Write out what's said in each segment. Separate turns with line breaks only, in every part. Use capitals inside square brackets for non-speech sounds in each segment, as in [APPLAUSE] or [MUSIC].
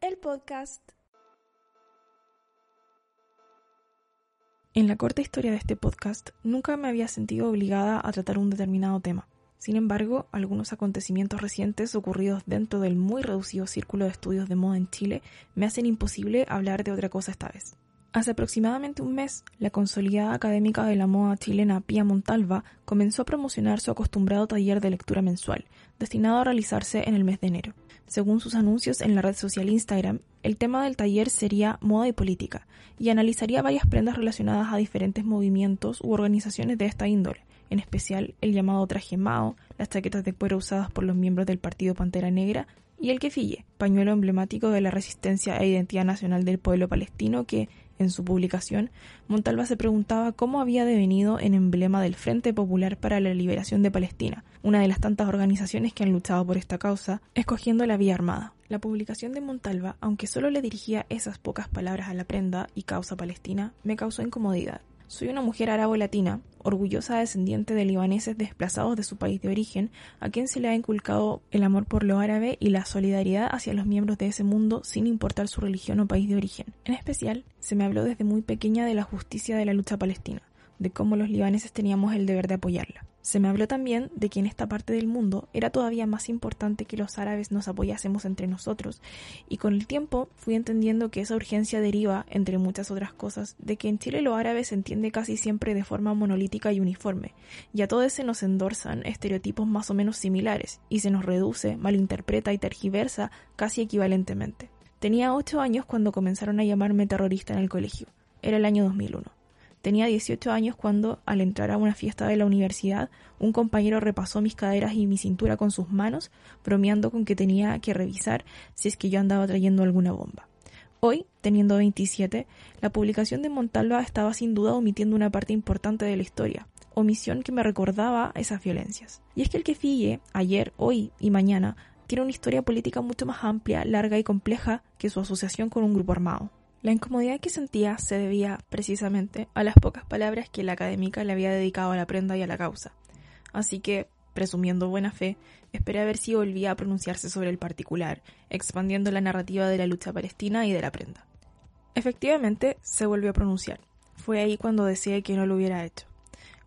El podcast. En la corta historia de este podcast, nunca me había sentido obligada a tratar un determinado tema. Sin embargo, algunos acontecimientos recientes ocurridos dentro del muy reducido círculo de estudios de moda en Chile me hacen imposible hablar de otra cosa esta vez. Hace aproximadamente un mes, la consolidada académica de la moda chilena Pia Montalva comenzó a promocionar su acostumbrado taller de lectura mensual, destinado a realizarse en el mes de enero. Según sus anuncios en la red social Instagram, el tema del taller sería moda y política, y analizaría varias prendas relacionadas a diferentes movimientos u organizaciones de esta índole, en especial el llamado traje Mao, las chaquetas de cuero usadas por los miembros del Partido Pantera Negra y el kefille, pañuelo emblemático de la resistencia e identidad nacional del pueblo palestino que, en su publicación, Montalva se preguntaba cómo había devenido en emblema del Frente Popular para la Liberación de Palestina, una de las tantas organizaciones que han luchado por esta causa, escogiendo la vía armada. La publicación de Montalva, aunque solo le dirigía esas pocas palabras a la prenda y causa palestina, me causó incomodidad. Soy una mujer árabo-latina, orgullosa descendiente de libaneses desplazados de su país de origen, a quien se le ha inculcado el amor por lo árabe y la solidaridad hacia los miembros de ese mundo sin importar su religión o país de origen. En especial, se me habló desde muy pequeña de la justicia de la lucha palestina, de cómo los libaneses teníamos el deber de apoyarla. Se me habló también de que en esta parte del mundo era todavía más importante que los árabes nos apoyásemos entre nosotros, y con el tiempo fui entendiendo que esa urgencia deriva, entre muchas otras cosas, de que en Chile lo árabe se entiende casi siempre de forma monolítica y uniforme, y a todo ese nos endorsan estereotipos más o menos similares, y se nos reduce, malinterpreta y tergiversa casi equivalentemente. Tenía ocho años cuando comenzaron a llamarme terrorista en el colegio. Era el año 2001. Tenía 18 años cuando, al entrar a una fiesta de la universidad, un compañero repasó mis caderas y mi cintura con sus manos, bromeando con que tenía que revisar si es que yo andaba trayendo alguna bomba. Hoy, teniendo 27, la publicación de Montalva estaba sin duda omitiendo una parte importante de la historia, omisión que me recordaba esas violencias. Y es que el que fille, ayer, hoy y mañana, tiene una historia política mucho más amplia, larga y compleja que su asociación con un grupo armado. La incomodidad que sentía se debía, precisamente, a las pocas palabras que la académica le había dedicado a la prenda y a la causa. Así que, presumiendo buena fe, esperé a ver si volvía a pronunciarse sobre el particular, expandiendo la narrativa de la lucha palestina y de la prenda. Efectivamente, se volvió a pronunciar. Fue ahí cuando deseé que no lo hubiera hecho.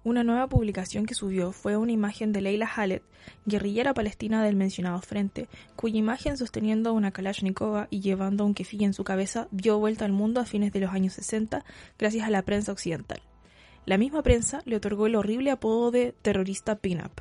Una nueva publicación que subió fue una imagen de Leila Halet, guerrillera palestina del mencionado frente, cuya imagen sosteniendo una Kalashnikova y llevando un kefir en su cabeza dio vuelta al mundo a fines de los años 60 gracias a la prensa occidental. La misma prensa le otorgó el horrible apodo de terrorista pin-up.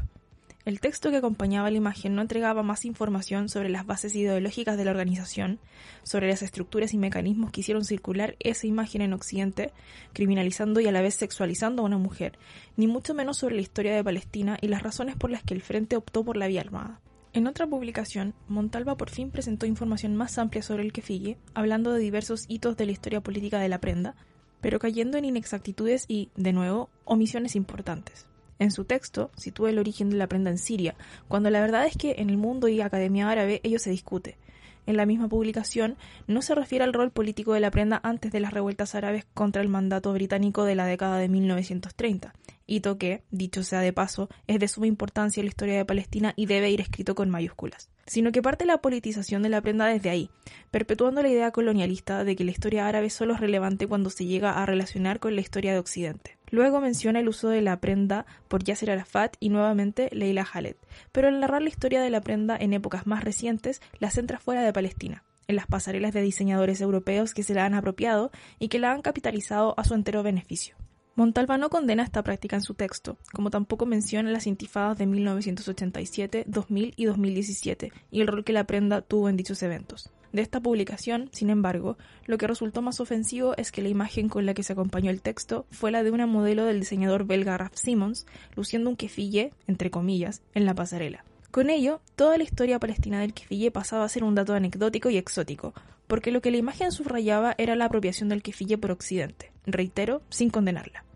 El texto que acompañaba la imagen no entregaba más información sobre las bases ideológicas de la organización, sobre las estructuras y mecanismos que hicieron circular esa imagen en Occidente, criminalizando y a la vez sexualizando a una mujer, ni mucho menos sobre la historia de Palestina y las razones por las que el Frente optó por la vía armada. En otra publicación, Montalva por fin presentó información más amplia sobre el quefille, hablando de diversos hitos de la historia política de la prenda, pero cayendo en inexactitudes y, de nuevo, omisiones importantes. En su texto sitúa el origen de la prenda en Siria, cuando la verdad es que en el mundo y academia árabe ello se discute. En la misma publicación no se refiere al rol político de la prenda antes de las revueltas árabes contra el mandato británico de la década de 1930, hito que, dicho sea de paso, es de suma importancia en la historia de Palestina y debe ir escrito con mayúsculas sino que parte la politización de la prenda desde ahí, perpetuando la idea colonialista de que la historia árabe solo es relevante cuando se llega a relacionar con la historia de Occidente. Luego menciona el uso de la prenda por Yasser Arafat y nuevamente Leila Khaled, pero al narrar la historia de la prenda en épocas más recientes la centra fuera de Palestina, en las pasarelas de diseñadores europeos que se la han apropiado y que la han capitalizado a su entero beneficio. Montalva no condena esta práctica en su texto, como tampoco menciona las intifadas de 1987, 2000 y 2017 y el rol que la prenda tuvo en dichos eventos. De esta publicación, sin embargo, lo que resultó más ofensivo es que la imagen con la que se acompañó el texto fue la de una modelo del diseñador belga Raf Simons, luciendo un kefille, entre comillas, en la pasarela. Con ello, toda la historia palestina del kefille pasaba a ser un dato anecdótico y exótico, porque lo que la imagen subrayaba era la apropiación del kefille por Occidente, reitero, sin condenarla.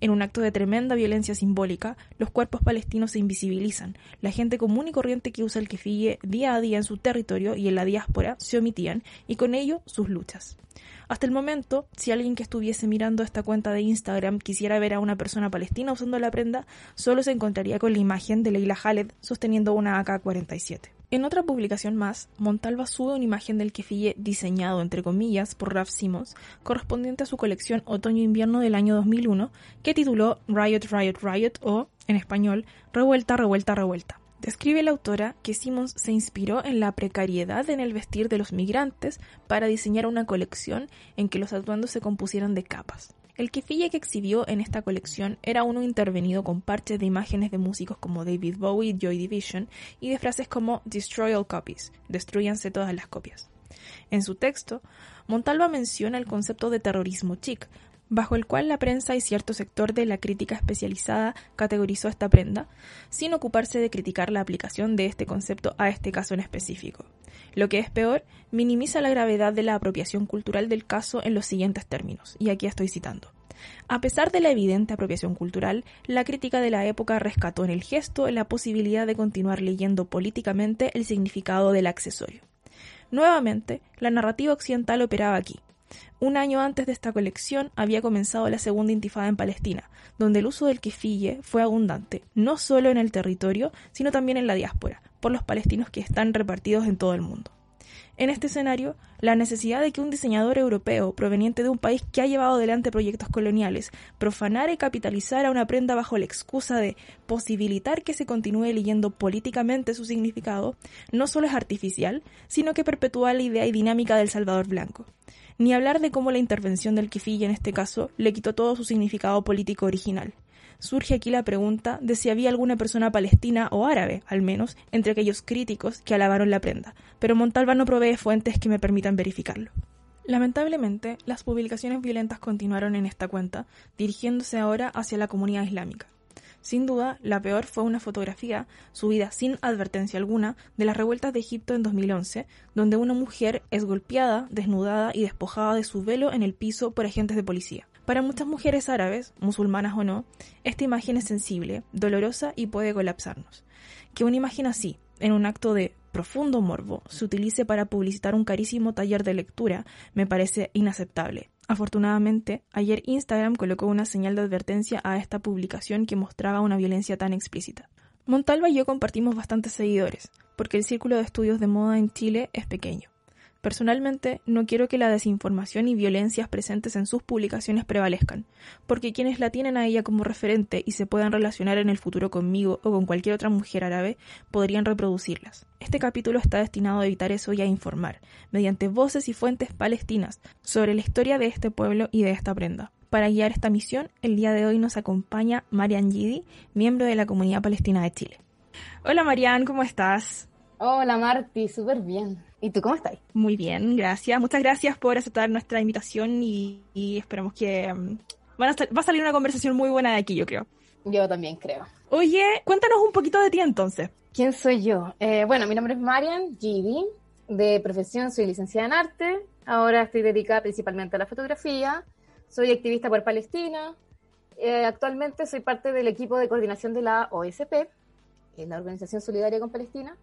En un acto de tremenda violencia simbólica, los cuerpos palestinos se invisibilizan. La gente común y corriente que usa el kefille día a día en su territorio y en la diáspora se omitían, y con ello sus luchas. Hasta el momento, si alguien que estuviese mirando esta cuenta de Instagram quisiera ver a una persona palestina usando la prenda, solo se encontraría con la imagen de Leila Khaled sosteniendo una AK-47. En otra publicación más, Montalva sube una imagen del kefille diseñado, entre comillas, por Ralph Simmons, correspondiente a su colección Otoño-Invierno del año 2001, que tituló Riot, Riot, Riot o, en español, Revuelta, Revuelta, Revuelta. Describe la autora que Simmons se inspiró en la precariedad en el vestir de los migrantes para diseñar una colección en que los atuendos se compusieran de capas. El kefille que exhibió en esta colección era uno intervenido con parches de imágenes de músicos como David Bowie Joy Division y de frases como Destroy all copies, destruyanse todas las copias. En su texto, Montalva menciona el concepto de terrorismo chic, bajo el cual la prensa y cierto sector de la crítica especializada categorizó esta prenda, sin ocuparse de criticar la aplicación de este concepto a este caso en específico. Lo que es peor, minimiza la gravedad de la apropiación cultural del caso en los siguientes términos, y aquí estoy citando. A pesar de la evidente apropiación cultural, la crítica de la época rescató en el gesto la posibilidad de continuar leyendo políticamente el significado del accesorio. Nuevamente, la narrativa occidental operaba aquí, un año antes de esta colección había comenzado la segunda intifada en Palestina, donde el uso del kefille fue abundante, no solo en el territorio, sino también en la diáspora, por los palestinos que están repartidos en todo el mundo. En este escenario, la necesidad de que un diseñador europeo proveniente de un país que ha llevado adelante proyectos coloniales profanara y capitalizara una prenda bajo la excusa de posibilitar que se continúe leyendo políticamente su significado, no solo es artificial, sino que perpetúa la idea y dinámica del Salvador Blanco. Ni hablar de cómo la intervención del kefille en este caso le quitó todo su significado político original surge aquí la pregunta de si había alguna persona palestina o árabe, al menos, entre aquellos críticos que alabaron la prenda, pero Montalva no provee fuentes que me permitan verificarlo. Lamentablemente, las publicaciones violentas continuaron en esta cuenta, dirigiéndose ahora hacia la comunidad islámica. Sin duda, la peor fue una fotografía, subida sin advertencia alguna, de las revueltas de Egipto en 2011, donde una mujer es golpeada, desnudada y despojada de su velo en el piso por agentes de policía. Para muchas mujeres árabes, musulmanas o no, esta imagen es sensible, dolorosa y puede colapsarnos. Que una imagen así, en un acto de profundo morbo, se utilice para publicitar un carísimo taller de lectura me parece inaceptable. Afortunadamente, ayer Instagram colocó una señal de advertencia a esta publicación que mostraba una violencia tan explícita. Montalva y yo compartimos bastantes seguidores, porque el círculo de estudios de moda en Chile es pequeño. Personalmente, no quiero que la desinformación y violencias presentes en sus publicaciones prevalezcan, porque quienes la tienen a ella como referente y se puedan relacionar en el futuro conmigo o con cualquier otra mujer árabe, podrían reproducirlas. Este capítulo está destinado a evitar eso y a informar, mediante voces y fuentes palestinas, sobre la historia de este pueblo y de esta prenda. Para guiar esta misión, el día de hoy nos acompaña Marian Gidi, miembro de la Comunidad Palestina de Chile. Hola Marian, ¿cómo estás?
Hola Marti, súper bien. ¿Y tú cómo estás?
Muy bien, gracias. Muchas gracias por aceptar nuestra invitación y, esperamos que mm, va a salir una conversación muy buena de aquí, yo creo.
Yo también creo.
Oye, cuéntanos un poquito de ti entonces.
¿Quién soy yo? Eh, bueno, mi nombre es Marian Gidi. De profesión soy licenciada en arte. Ahora estoy dedicada principalmente a la fotografía. Soy activista por Palestina. Eh, actualmente soy parte del equipo de coordinación de la OSP, la Organización Solidaria con Palestina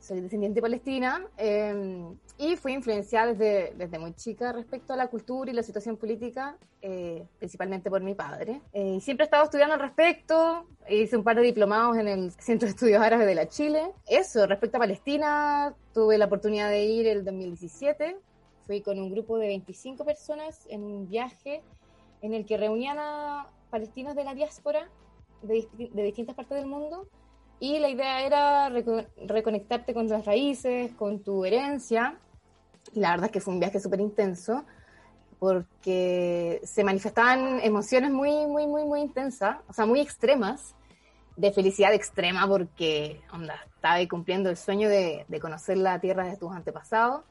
soy descendiente palestina em, y fui influenciada desde, desde muy chica respecto a la cultura y la situación política, eh, principalmente por mi padre. Eh, y siempre he estado estudiando al respecto, hice un par de diplomados en el Centro de Estudios Árabes de la Chile. Eso, respecto a Palestina, tuve la oportunidad de ir el 2017, fui con un grupo de 25 personas en un viaje en el que reunían a palestinos de la diáspora de, de distintas partes del mundo y la idea era reconectarte con tus raíces, con tu herencia. La verdad es que fue un viaje súper intenso porque se manifestaban emociones muy, muy, muy, muy intensas, o sea, muy extremas, de felicidad extrema porque onda, estaba cumpliendo el sueño de, de conocer la tierra de tus antepasados.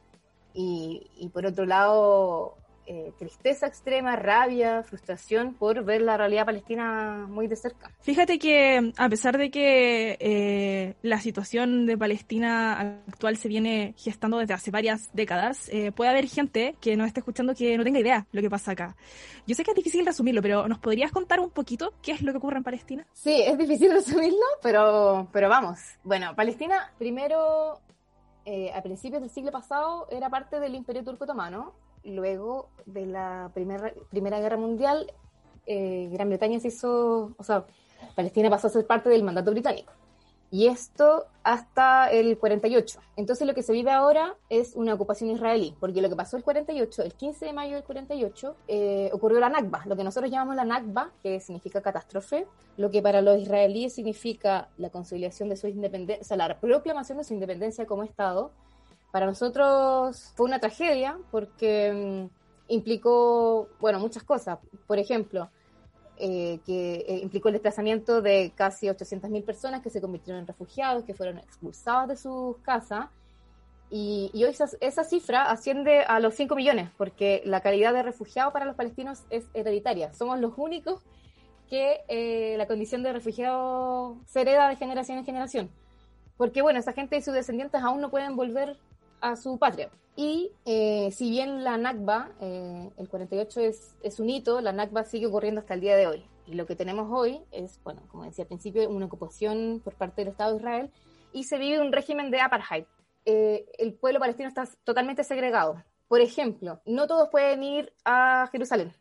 Y, y por otro lado, eh, tristeza extrema, rabia, frustración por ver la realidad palestina muy de cerca.
Fíjate que a pesar de que eh, la situación de Palestina actual se viene gestando desde hace varias décadas, eh, puede haber gente que nos esté escuchando que no tenga idea lo que pasa acá. Yo sé que es difícil resumirlo, pero ¿nos podrías contar un poquito qué es lo que ocurre en Palestina?
Sí, es difícil [LAUGHS] resumirlo, pero, pero vamos. Bueno, Palestina primero a principios del siglo pasado era parte del Imperio Turco Otomano luego de la primera, primera Guerra Mundial, eh, Gran Bretaña se hizo, o sea, Palestina pasó a ser parte del mandato británico. Y esto hasta el 48. Entonces lo que se vive ahora es una ocupación israelí, porque lo que pasó el 48, el 15 de mayo del 48, eh, ocurrió la Nakba, lo que nosotros llamamos la Nakba, que significa catástrofe, lo que para los israelíes significa la conciliación de su independencia, o sea, la proclamación de su independencia como Estado. Para nosotros fue una tragedia porque mm, implicó, bueno, muchas cosas. Por ejemplo, eh, que eh, implicó el desplazamiento de casi 800.000 personas que se convirtieron en refugiados, que fueron expulsados de sus casas. Y, hoy esa, cifra asciende a los 5 millones, porque la calidad de refugiado para los palestinos es hereditaria. Somos los únicos que eh, la condición de refugiado se hereda de generación en generación. Porque, bueno, esa gente y sus descendientes aún no pueden volver a su patria. Y eh, si bien la Nakba, eh, el 48 es, es un hito, la Nakba sigue ocurriendo hasta el día de hoy. Y lo que tenemos hoy es, bueno, como decía al principio, una ocupación por parte del Estado de Israel y se vive un régimen de apartheid. Eh, el pueblo palestino está totalmente segregado. Por ejemplo, no todos pueden ir a Jerusalén.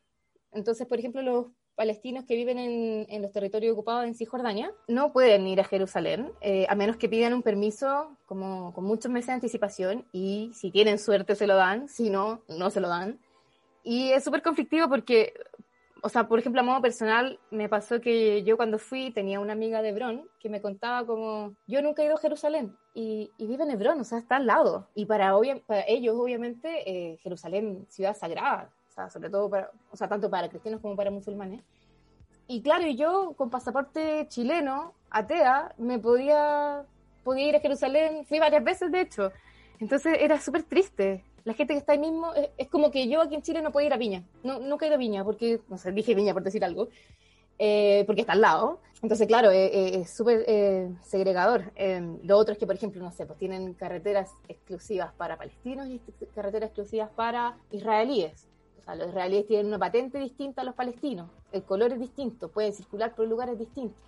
Entonces, por ejemplo, los palestinos que viven en, los territorios ocupados en Cisjordania no pueden ir a Jerusalén, eh, a menos que pidan un permiso como con muchos meses de anticipación y si tienen suerte se lo dan, si no, no se lo dan. Y es súper conflictivo porque, o sea, por ejemplo, a modo personal, me pasó que yo cuando fui tenía una amiga de Hebrón que me contaba como, yo nunca he ido a Jerusalén y, vive en Hebrón, o sea, está al lado. Y para, para ellos, obviamente, eh, Jerusalén, ciudad sagrada, sobre todo para, o sea, tanto para cristianos como para musulmanes. Y claro, yo con pasaporte chileno, atea, me podía, podía ir a Jerusalén, fui varias veces de hecho. Entonces era súper triste. La gente que está ahí mismo, es, como que yo aquí en Chile no puedo ir a Viña. No, nunca he ido a Viña, porque, no sé, dije Viña por decir algo, eh, porque está al lado. Entonces, claro, eh, eh, es súper segregador. lo otro es que, por ejemplo, no sé, pues tienen carreteras exclusivas para palestinos y carreteras exclusivas para israelíes los israelíes tienen una patente distinta a los palestinos, el color es distinto, pueden circular por lugares distintos,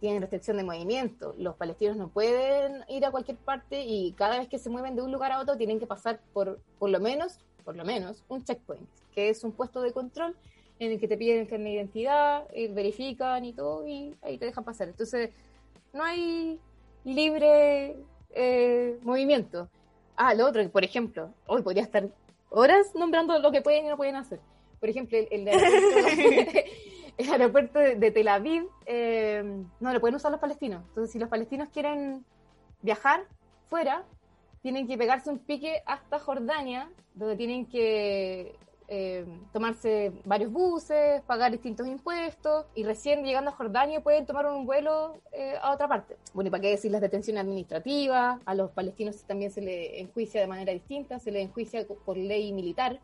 tienen restricción de movimiento, los palestinos no pueden ir a cualquier parte y cada vez que se mueven de un lugar a otro tienen que pasar por, por lo menos, por lo menos, un checkpoint, que es un puesto de control en el que te piden carne de identidad, verifican y todo, y ahí te dejan pasar. Entonces, no hay libre eh, movimiento. Ah, lo otro, por ejemplo, hoy podría estar horas nombrando lo que pueden y no pueden hacer. Por ejemplo, el, aeropuerto, [LAUGHS] [LAUGHS] de, Tel Aviv eh, no lo pueden usar los palestinos. Entonces, si los palestinos quieren viajar fuera, tienen que pegarse un pique hasta Jordania, donde tienen que eh, tomarse varios buses, pagar distintos impuestos y recién llegando a Jordania pueden tomar un vuelo eh, a otra parte. Bueno, y para qué decir las detenciones administrativas, a los palestinos también se les enjuicia de manera distinta, se les enjuicia por ley militar,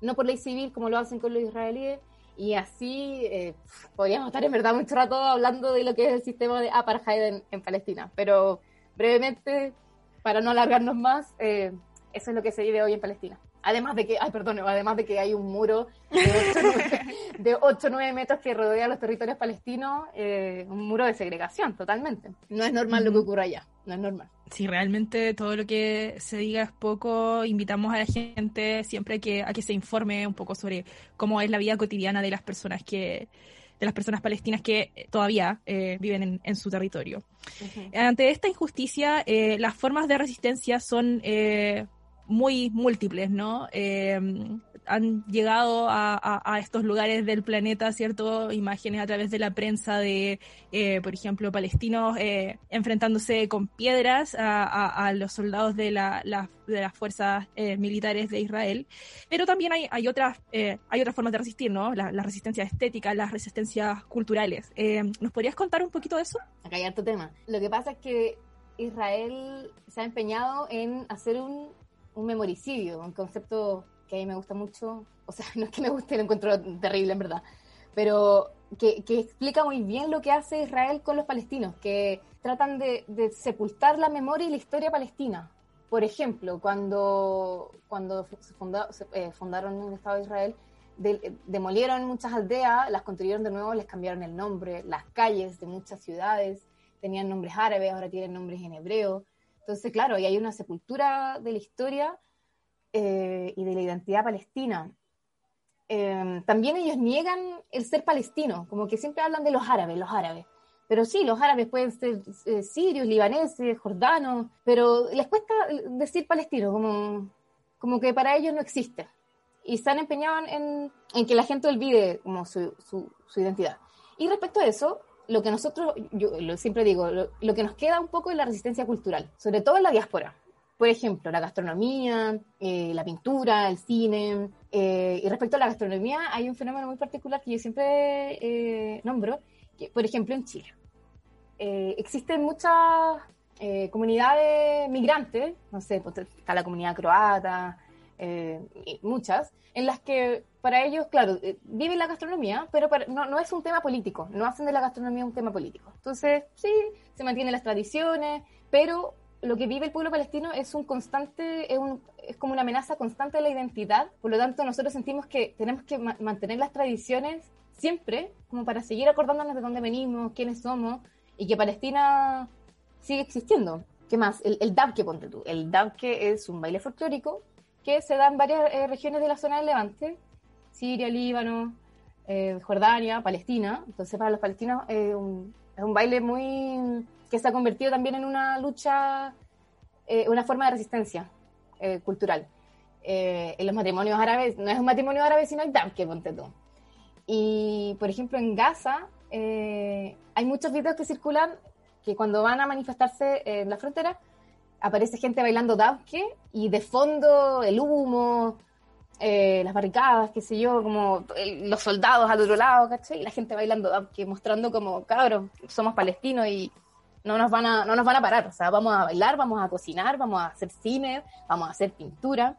no por ley civil como lo hacen con los israelíes. Y así eh, podríamos estar en verdad mucho rato hablando de lo que es el sistema de apartheid en, Palestina. Pero brevemente, para no alargarnos más, eso es lo que se vive hoy en Palestina. Además de que, ay, perdón, además de que hay un muro de 8 o 9 metros que rodea los territorios palestinos, eh, un muro de segregación, totalmente. No es normal lo que ocurra allá, no es normal.
Si realmente todo lo que se diga es poco, invitamos a la gente siempre a que, a que se informe un poco sobre cómo es la vida cotidiana de las personas que de las personas palestinas que todavía eh, viven en, su territorio. Ante esta injusticia, eh, las formas de resistencia son muy múltiples, ¿no? Eh, han llegado a, estos lugares del planeta, ¿cierto? Imágenes a través de la prensa de, eh, por ejemplo, palestinos eh, enfrentándose con piedras a, los soldados de, la, de las fuerzas militares de Israel. Pero también hay, hay, otras, hay otras formas de resistir, ¿no? La, la resistencia estética, las resistencias culturales. ¿Nos podrías contar un poquito de eso?
Acá hay harto tema. Lo que pasa es que Israel se ha empeñado en hacer un un memoricidio, un concepto que a mí me gusta mucho, o sea, [LAUGHS] no es que me guste, lo encuentro terrible en verdad, pero que, explica muy bien lo que hace Israel con los palestinos, que tratan de, sepultar la memoria y la historia palestina. Por ejemplo, cuando, cuando se, eh, fundaron un Estado de Israel, demolieron muchas aldeas, las construyeron de nuevo, les cambiaron el nombre, las calles de muchas ciudades tenían nombres árabes, ahora tienen nombres en hebreo. Entonces, claro, y hay una sepultura de la historia eh, y de la identidad palestina. Em, también ellos niegan el ser palestino, como que siempre hablan de los árabes, los árabes. Pero sí, los árabes pueden ser eh, sirios, libaneses, jordanos, pero les cuesta decir palestino, como, como que para ellos no existe. Y están empeñados en, en que la gente olvide como su, su, su, identidad. Y respecto a eso, lo que nosotros, yo siempre digo, lo, que nos queda un poco es la resistencia cultural, sobre todo en la diáspora. Por ejemplo, la gastronomía, eh, la pintura, el cine. Eh, y respecto a la gastronomía, hay un fenómeno muy particular que yo siempre eh, nombro, que, por ejemplo, en Chile. Eh, existen muchas comunidades migrantes, no sé, pues, está la comunidad croata, muchas, en las que para ellos, claro, viven la gastronomía, pero para, no, no, es un tema político, no hacen de la gastronomía un tema político. Entonces, sí, se mantienen las tradiciones, pero lo que vive el pueblo palestino es un constante, es, un, es como una amenaza constante de la identidad, por lo tanto nosotros sentimos que tenemos que ma mantener las tradiciones siempre, como para seguir acordándonos de dónde venimos, quiénes somos, y que Palestina sigue existiendo. ¿Qué más? El, el dabke, ponte tú. El dabke es un baile folclórico que se da en varias eh, regiones de la zona del Levante, Siria, Líbano, eh, Jordania, Palestina. Entonces para los palestinos eh, un, es un baile muy que se ha convertido también en una lucha, una forma de resistencia cultural. En los matrimonios árabes, no es un matrimonio árabe, sino el dabke, ponte tú. Y, por ejemplo, en Gaza hay muchos videos que circulan que cuando van a manifestarse en la frontera, aparece gente bailando dabke y de fondo el humo, eh, las barricadas, qué sé yo, como los soldados al otro lado, ¿cachai? Y la gente bailando dabke, mostrando como, cabros, somos palestinos y no nos van a, no nos van a parar, o sea, vamos a bailar, vamos a cocinar, vamos a hacer cine, vamos a hacer pintura.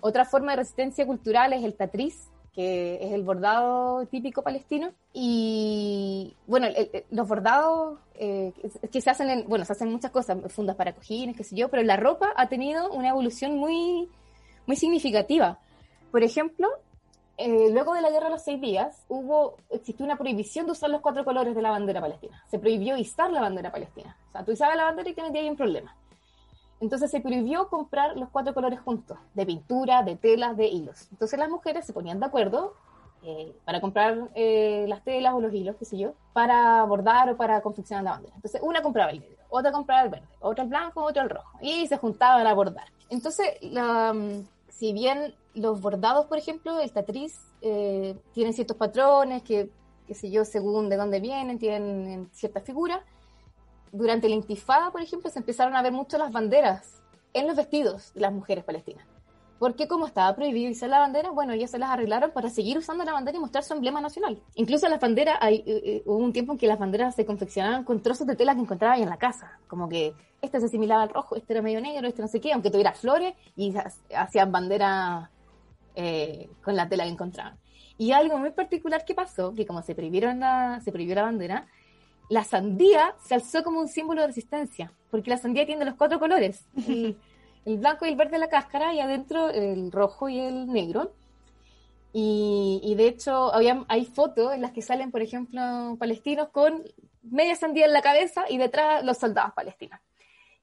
Otra forma de resistencia cultural es el tatriz, que es el bordado típico palestino. Y bueno, el, los bordados eh, que se hacen, en, bueno, se hacen muchas cosas, fundas para cojines, qué sé yo, pero la ropa ha tenido una evolución muy, muy significativa. Por ejemplo, eh, luego de la guerra de los seis días, hubo, existió una prohibición de usar los cuatro colores de la bandera palestina. Se prohibió izar la bandera palestina. O sea, tú izabas la bandera y te metías ahí un problema. Entonces se prohibió comprar los cuatro colores juntos, de pintura, de telas, de hilos. Entonces las mujeres se ponían de acuerdo eh, para comprar eh, las telas o los hilos, qué sé yo, para bordar o para confeccionar la bandera. Entonces una compraba el negro, otra compraba el verde, otra el blanco, otra el rojo. Y se juntaban a bordar. Entonces, la, si bien los bordados, por ejemplo, el tatriz, eh, tienen ciertos patrones que, qué sé yo, según de dónde vienen, tienen ciertas figuras. Durante la intifada, por ejemplo, se empezaron a ver mucho las banderas en los vestidos de las mujeres palestinas. Porque como estaba prohibido usar la bandera, bueno, ellas se las arreglaron para seguir usando la bandera y mostrar su emblema nacional. Incluso las banderas, hay, eh, hubo un tiempo en que las banderas se confeccionaban con trozos de tela que encontraban en la casa. Como que este se asimilaba al rojo, este era medio negro, este no sé qué, aunque tuviera flores y hacían banderas eh, con la tela que encontraban. Y algo muy particular que pasó, que como se, prohibieron la, se prohibió la bandera, la sandía se alzó como un símbolo de resistencia, porque la sandía tiene los cuatro colores, el, [LAUGHS] el blanco y el verde de la cáscara, y adentro el rojo y el negro. Y, y de hecho había, hay fotos en las que salen, por ejemplo, palestinos con media sandía en la cabeza y detrás los soldados palestinos.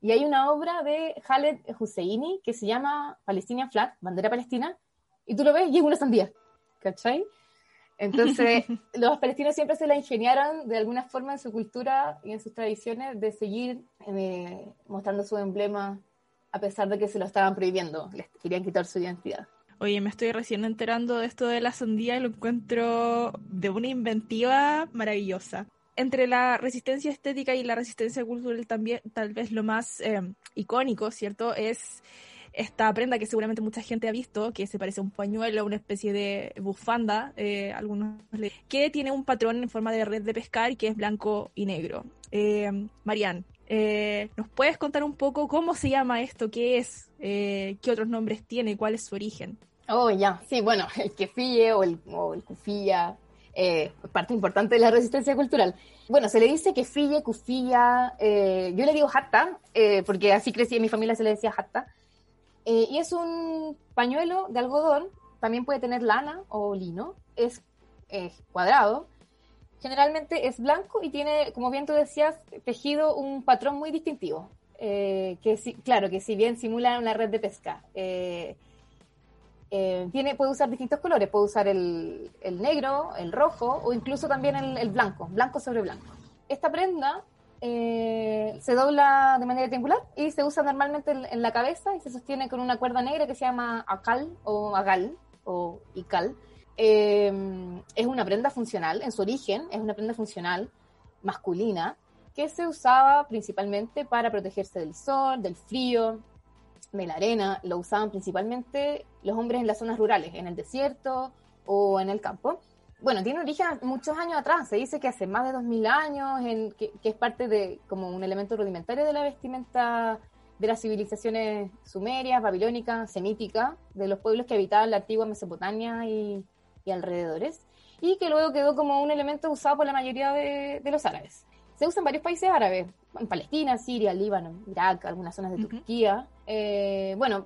Y hay una obra de Khaled Husseini que se llama Palestinian Flag, bandera palestina, y tú lo ves y es una sandía, ¿cachai? Entonces, [LAUGHS] los palestinos siempre se la ingeniaron de alguna forma en su cultura y en sus tradiciones de seguir eh, mostrando su emblema a pesar de que se lo estaban prohibiendo, les querían quitar su identidad.
Oye, me estoy recién enterando de esto de la sandía y lo encuentro de una inventiva maravillosa. Entre la resistencia estética y la resistencia cultural también, tal vez lo más eh, icónico, ¿cierto? Es esta prenda que seguramente mucha gente ha visto, que se parece a un pañuelo, una especie de bufanda, eh, algunos que tiene un patrón en forma de red de pescar y que es blanco y negro. Eh, Marian, eh, ¿nos puedes contar un poco cómo se llama esto? ¿Qué es? Eh, ¿Qué otros nombres tiene? ¿Cuál es su origen?
Oh, ya, sí, bueno, [LAUGHS] el kefille o el, o el eh, parte importante de la resistencia cultural. Bueno, se le dice kefille, kufilla, eh, yo le digo hatta, eh, porque así crecí, en mi familia se le decía hatta, eh, y es un pañuelo de algodón, también puede tener lana o lino, es cuadrado, generalmente es blanco y tiene, como bien tú decías, tejido un patrón muy distintivo, eh, que si, claro, que si bien simula una red de pesca, eh, tiene, puede usar distintos colores, puede usar el, negro, el rojo o incluso también el blanco, blanco sobre blanco. esta prenda eh, se dobla de manera triangular y se usa normalmente en, la cabeza y se sostiene con una cuerda negra que se llama acal o agal o ical. Eh, es una prenda funcional, en su origen es una prenda funcional masculina que se usaba principalmente para protegerse del sol, del frío, de la arena. Lo usaban principalmente los hombres en las zonas rurales, en el desierto o en el campo bueno, tiene origen muchos años atrás, se dice que hace más de 2000 años, en, que, es parte de como un elemento rudimentario de la vestimenta de las civilizaciones sumerias, babilónicas, semíticas, de los pueblos que habitaban la antigua Mesopotamia y, alrededores, y que luego quedó como un elemento usado por la mayoría de, los árabes. Se usa en varios países árabes, en Palestina, Siria, Líbano, Irak, algunas zonas de Turquía. Eh, bueno,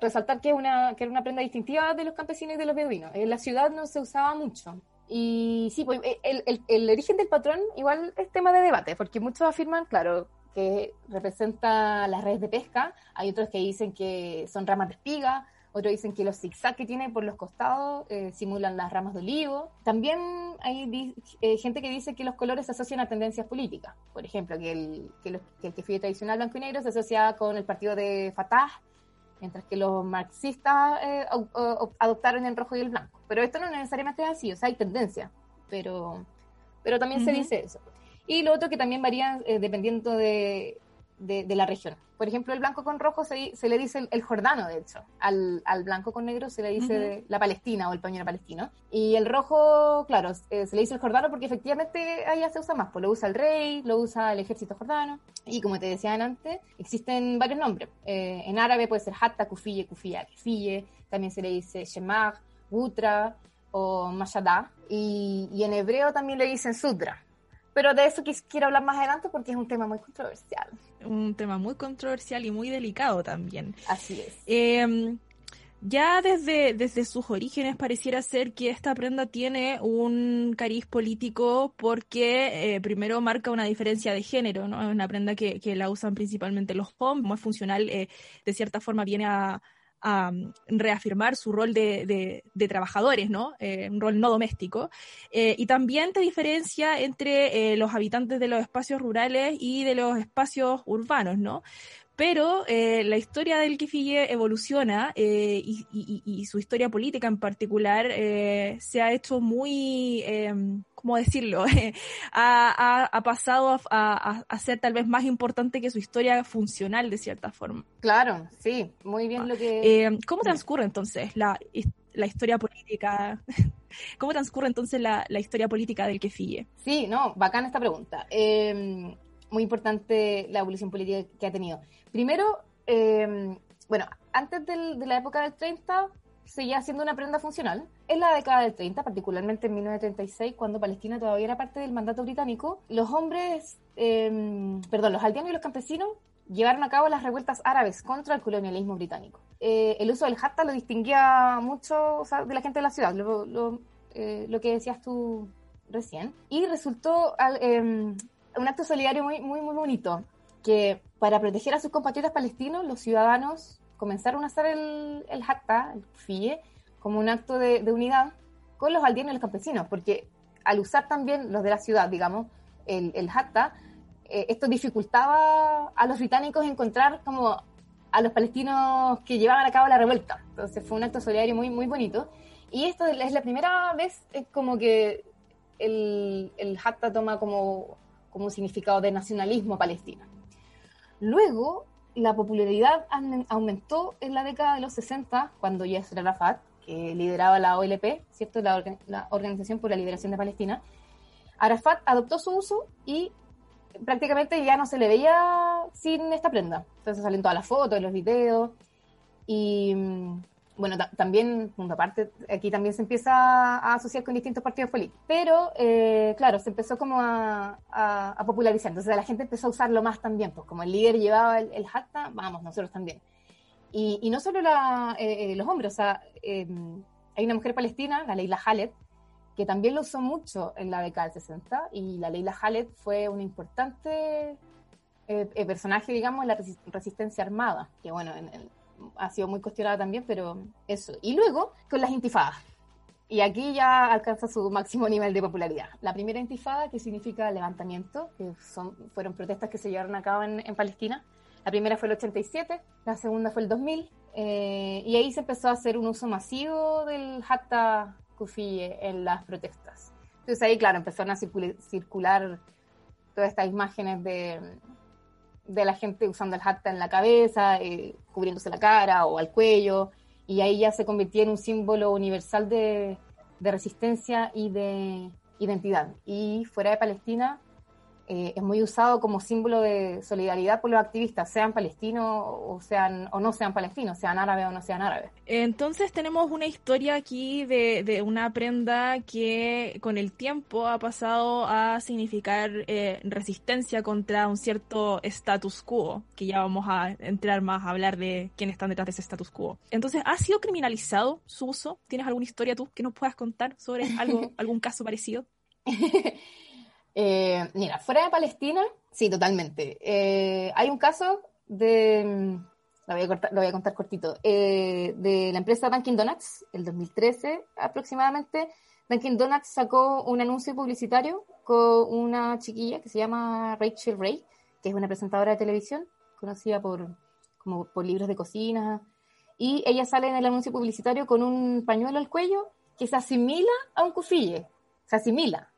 resaltar que, una, que era una prenda distintiva de los campesinos y de los beduinos. En la ciudad no se usaba mucho. Y sí, pues el, el, el origen del patrón igual es tema de debate, porque muchos afirman, claro, que representa las redes de pesca, hay otros que dicen que son ramas de espiga, otros dicen que los zigzags que tiene por los costados eh, simulan las ramas de olivo. También hay eh, gente que dice que los colores se asocian a tendencias políticas. Por ejemplo, que el que, el kefir tradicional blanco y negro se asocia con el partido de Fatah, mientras que los marxistas eh, adoptaron el rojo y el blanco. Pero esto no necesariamente es así, o sea, hay tendencia, pero, pero también se dice eso. Y lo otro que también varía dependiendo de, de, la región. Por ejemplo, el blanco con rojo se, se le dice el, jordano, de hecho. Al, al, blanco con negro se le dice la palestina o el pañuelo palestino. Y el rojo, claro, eh, se le dice el jordano porque efectivamente allá se usa más. Pues lo usa el rey, lo usa el ejército jordano. Y como te decía antes, existen varios nombres. Eh, en árabe puede ser hatta, kufiye, kufiya, kifiye. También se le dice shemag, gutra o mashada. Y, y en hebreo también le dicen sudra pero de eso quiero hablar más adelante porque es un tema muy controversial.
Un tema muy controversial y muy delicado también.
Así es.
Em, ya desde, desde sus orígenes pareciera ser que esta prenda tiene un cariz político porque eh, primero marca una diferencia de género, ¿no? Es una prenda que, que la usan principalmente los hombres, como es funcional, eh, de cierta forma viene a, a reafirmar su rol de, de, trabajadores, ¿no? Eh, un rol no doméstico. Eh, y también te diferencia entre eh, los habitantes de los espacios rurales y de los espacios urbanos, ¿no? Pero eh, la historia del Kifille evoluciona eh, y, su historia política en particular eh, se ha hecho muy, ¿cómo decirlo? [LAUGHS] ha, pasado a, ser tal vez más importante que su historia funcional de cierta forma.
Claro, sí, muy bien lo que...
¿Cómo transcurre entonces la, la historia política? [LAUGHS] ¿Cómo transcurre entonces la, la historia política del Kefille?
Sí, no, bacana esta pregunta. Muy importante la evolución política que ha tenido. Primero, em, bueno, antes de la época del 30 seguía siendo una prenda funcional. En la década del 30, particularmente en 1936, cuando Palestina todavía era parte del mandato británico, los hombres, em, perdón, los aldeanos y los campesinos llevaron a cabo las revueltas árabes contra el colonialismo británico. Eh, el uso del hatta lo distinguía mucho de la gente de la ciudad, lo, eh, lo, que decías tú recién, y resultó em, un acto solidario muy, muy, muy bonito que para proteger a sus compatriotas palestinos, los ciudadanos comenzaron a hacer el, el hatta, el FIE, como un acto de, unidad con los aldeanos y los campesinos, porque al usar también los de la ciudad, digamos, el, el hatta, eh, esto dificultaba a los británicos encontrar como a los palestinos que llevaban a cabo la revuelta. Entonces fue un acto solidario muy, muy bonito. Y esto es la primera vez como que el, el hatta toma como, como significado de nacionalismo palestino. Luego, la popularidad aumentó en la década de los 60, cuando Yasser Arafat, que lideraba la OLP, ¿cierto? La, Organización por la Liberación de Palestina, Arafat adoptó su uso y prácticamente ya no se le veía sin esta prenda. Entonces salen todas las fotos, los videos y mm, bueno, también, aparte, aquí también se empieza a asociar con distintos partidos políticos. Pero, eh, claro, se empezó como a, popularizar. Entonces la gente empezó a usarlo más también. Pues como el líder llevaba el, el vamos, nosotros también. Y, no solo la, eh, eh, los hombres, o sea, em, hay una mujer palestina, la Leila Khaled, que también lo usó mucho en la década del 60. Y la Leila Khaled fue un importante personaje, digamos, en la resistencia armada. Que bueno, en, el ha sido muy cuestionada también, pero eso. Y luego, con las intifadas. y aquí ya alcanza su máximo nivel de popularidad. La primera intifada, que significa levantamiento, que son, fueron protestas que se llevaron a cabo en, Palestina. La primera fue el 87, la segunda fue el 2000, eh, y ahí se empezó a hacer un uso masivo del hatta kufiye en las protestas. Entonces ahí, claro, empezaron a circular todas estas imágenes de, de la gente usando el hatta en la cabeza, eh, cubriéndose la cara o al cuello, y ahí ya se convirtió en un símbolo universal de, de resistencia y de identidad. Y fuera de Palestina eh, es muy usado como símbolo de solidaridad por los activistas, sean palestinos o, sean, o no sean palestinos, sean árabes o no sean árabes.
Entonces tenemos una historia aquí de, de una prenda que con el tiempo ha pasado a significar eh, resistencia contra un cierto status quo, que ya vamos a entrar más a hablar de quiénes están detrás de ese status quo. Entonces, ¿ha sido criminalizado su uso? ¿Tienes alguna historia tú que nos puedas contar sobre algo, [LAUGHS] algún caso parecido? [LAUGHS]
Eh, mira, fuera de Palestina, sí, totalmente. Eh, hay un caso de, lo voy a, lo voy a contar cortito, eh, de la empresa Dunkin' Donuts, el 2013 aproximadamente. Dunkin' Donuts sacó un anuncio publicitario con una chiquilla que se llama Rachel Ray, que es una presentadora de televisión, conocida por, como por libros de cocina, y ella sale en el anuncio publicitario con un pañuelo al cuello que se asimila a un cufille, se asimila,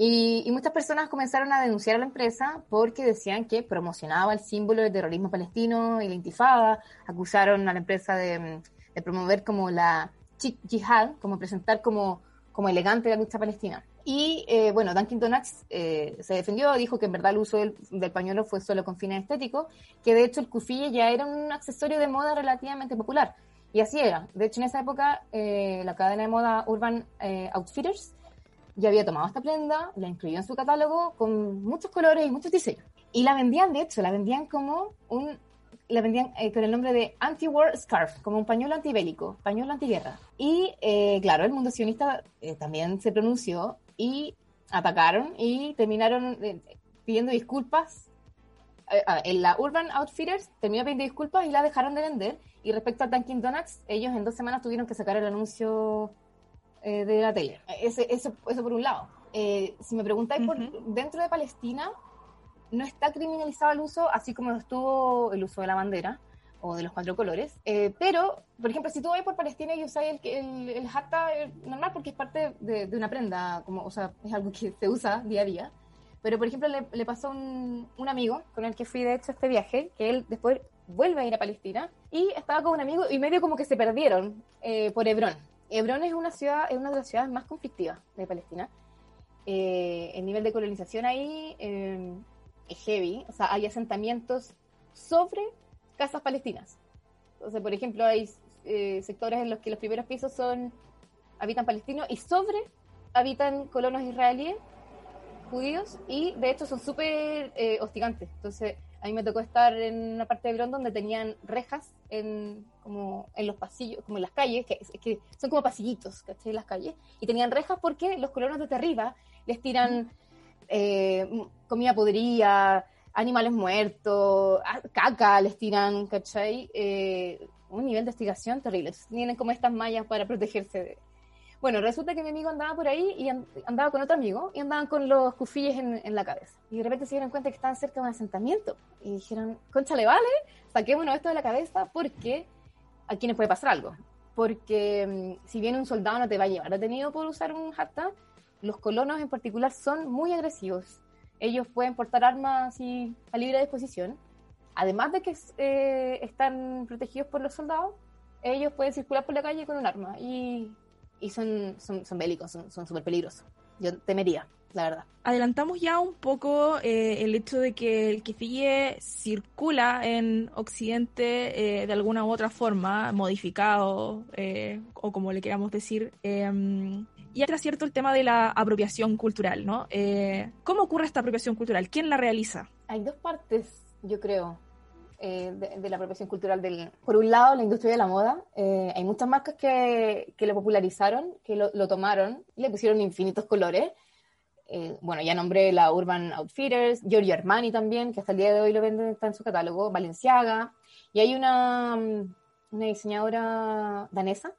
y, muchas personas comenzaron a denunciar a la empresa porque decían que promocionaba el símbolo del terrorismo palestino y la intifada. Acusaron a la empresa de, promover como la jihad, como presentar como, como elegante la lucha palestina. Y eh, bueno, Dunkin' Donuts eh, se defendió, dijo que en verdad el uso del, pañuelo fue solo con fines estéticos, que de hecho el kufille ya era un accesorio de moda relativamente popular. Y así era. De hecho, en esa época, eh, la cadena de moda Urban Outfitters ya había tomado esta prenda, la incluyó en su catálogo con muchos colores y muchos diseños. Y la vendían, de hecho, la vendían como un, la vendían eh, con el nombre de Anti-War Scarf, como un pañuelo antibélico, pañuelo antiguerra. Y eh, claro, el mundo sionista eh, también se pronunció y atacaron y terminaron pidiendo disculpas. en la Urban Outfitters terminó pidiendo disculpas y la dejaron de vender. Y respecto a Dunkin' Donuts, ellos en dos semanas tuvieron que sacar el anuncio eh, de la tele. Ese, eso, eso por un lado. Eh, si me preguntáis por dentro de Palestina, no está criminalizado el uso, así como estuvo el uso de la bandera o de los cuatro colores. Eh, pero, por ejemplo, si tú vas por Palestina y usas el, el, el hatta, normal porque es parte de, de, una prenda, como, o sea, es algo que se usa día a día. Pero, por ejemplo, le, le pasó un, un amigo con el que fui, de hecho, este viaje, que él después vuelve a ir a Palestina y estaba con un amigo y medio como que se perdieron por Hebrón. Hebrón es una ciudad, es una de las ciudades más conflictivas de Palestina. Eh, el nivel de colonización ahí eh, es heavy, o sea, hay asentamientos sobre casas palestinas. Entonces, por ejemplo, hay eh, sectores en los que los primeros pisos son habitan palestinos y sobre habitan colonos israelíes, judíos, y de hecho son súper hostigantes. Entonces, a mí me tocó estar en una parte de Hebrón donde tenían rejas en, como en los pasillos, como en las calles, que, que son como pasillitos, ¿cachai? Las calles, y tenían rejas porque los colonos de arriba les tiran eh, comida podrida, animales muertos, caca les tiran, ¿cachai? Eh, un nivel de investigación terrible. tienen como estas mallas para protegerse de, bueno, resulta que mi amigo andaba por ahí y andaba con otro amigo y andaban con los cufilles en, la cabeza. Y de repente se dieron cuenta que estaban cerca de un asentamiento. Y dijeron, concha, le vale, saquémonos esto de la cabeza porque a quienes puede pasar algo. Porque mm, si viene un soldado no te va a llevar detenido por usar un hatta, los colonos en particular son muy agresivos. Ellos pueden portar armas así a libre disposición. Además de que eh, están protegidos por los soldados, ellos pueden circular por la calle con un arma. Y y son, son, son bélicos, son súper peligrosos. Yo temería, la verdad.
Adelantamos ya un poco eh, el hecho de que el kefille circula en Occidente eh, de alguna u otra forma, modificado, eh, o como le queramos decir. Em, y entra cierto el tema de la apropiación cultural, ¿no? ¿Cómo ocurre esta apropiación cultural? ¿Quién la realiza?
Hay dos partes, yo creo. Eh, de, la apropiación cultural del... Por un lado, la industria de la moda. Eh, hay muchas marcas que, que, lo popularizaron, que lo, tomaron y le pusieron infinitos colores. Eh, bueno, ya nombré la Urban Outfitters, Giorgio Armani también, que hasta el día de hoy lo venden, está en su catálogo, Valenciaga. Y hay una, mm, una diseñadora danesa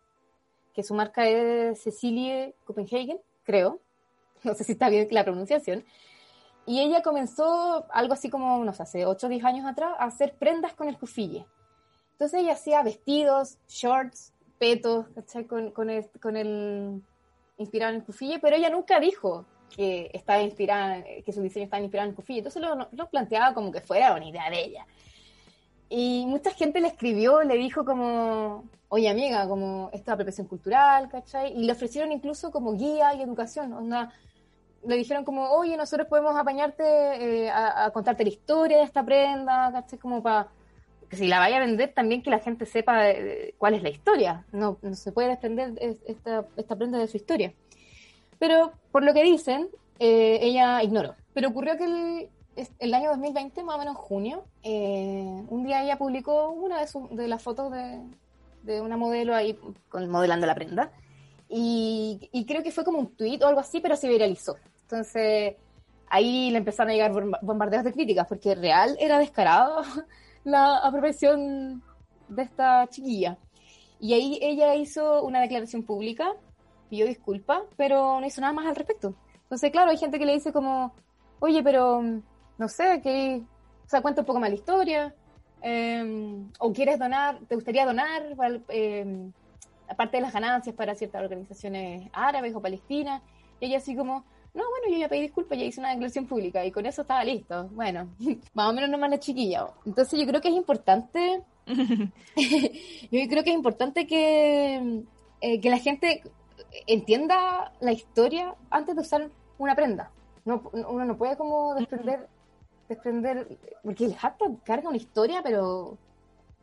que su marca es Cecilie Copenhagen, creo. [LAUGHS] No sé si está bien la pronunciación. Y ella comenzó algo así como, no sé, hace 8 o 10 años atrás, a hacer prendas con el cufille. Entonces ella hacía vestidos, shorts, petos, ¿cachai? Con, el, inspirado en el cufille, pero ella nunca dijo que estaba inspirada, que su diseño estaba inspirado en el cufille. Entonces lo, planteaba como que fuera una idea de ella. Y mucha gente le escribió, le dijo como, oye amiga, como esta apropiación cultural, ¿cachai? Y le ofrecieron incluso como guía y educación, onda, le dijeron como, oye, nosotros podemos apañarte eh, a, contarte la historia de esta prenda, ¿cachai? Como para que si la vaya a vender también que la gente sepa cuál es la historia, no, no se puede desprender esta, esta prenda de su historia. Pero por lo que dicen, eh, ella ignoró. Pero ocurrió que el, el año 2020, más o menos junio, eh, un día ella publicó una de, de las fotos de, de, una modelo ahí con, modelando la prenda. Y, y, creo que fue como un tweet o algo así, pero se viralizó. Entonces ahí le empezaron a llegar bombardeos de críticas, porque real era descarado [LAUGHS] la apropiación de esta chiquilla. Y ahí ella hizo una declaración pública, pidió disculpas, pero no hizo nada más al respecto. Entonces, claro, hay gente que le dice como, oye, pero no sé, que, o sea, cuenta un poco más la historia, em, o quieres donar, te gustaría donar, eh, aparte de las ganancias para ciertas organizaciones árabes o palestinas, y ella así como, no, bueno, yo ya pedí disculpas, ya hice una declaración pública y con eso estaba listo. Bueno, [LAUGHS] más o menos no más la chiquilla. Entonces yo creo que es importante, [LAUGHS] yo creo que es importante que, eh, que la gente entienda la historia antes de usar una prenda. No, uno no puede como desprender desprender, porque el hashtag carga una historia, pero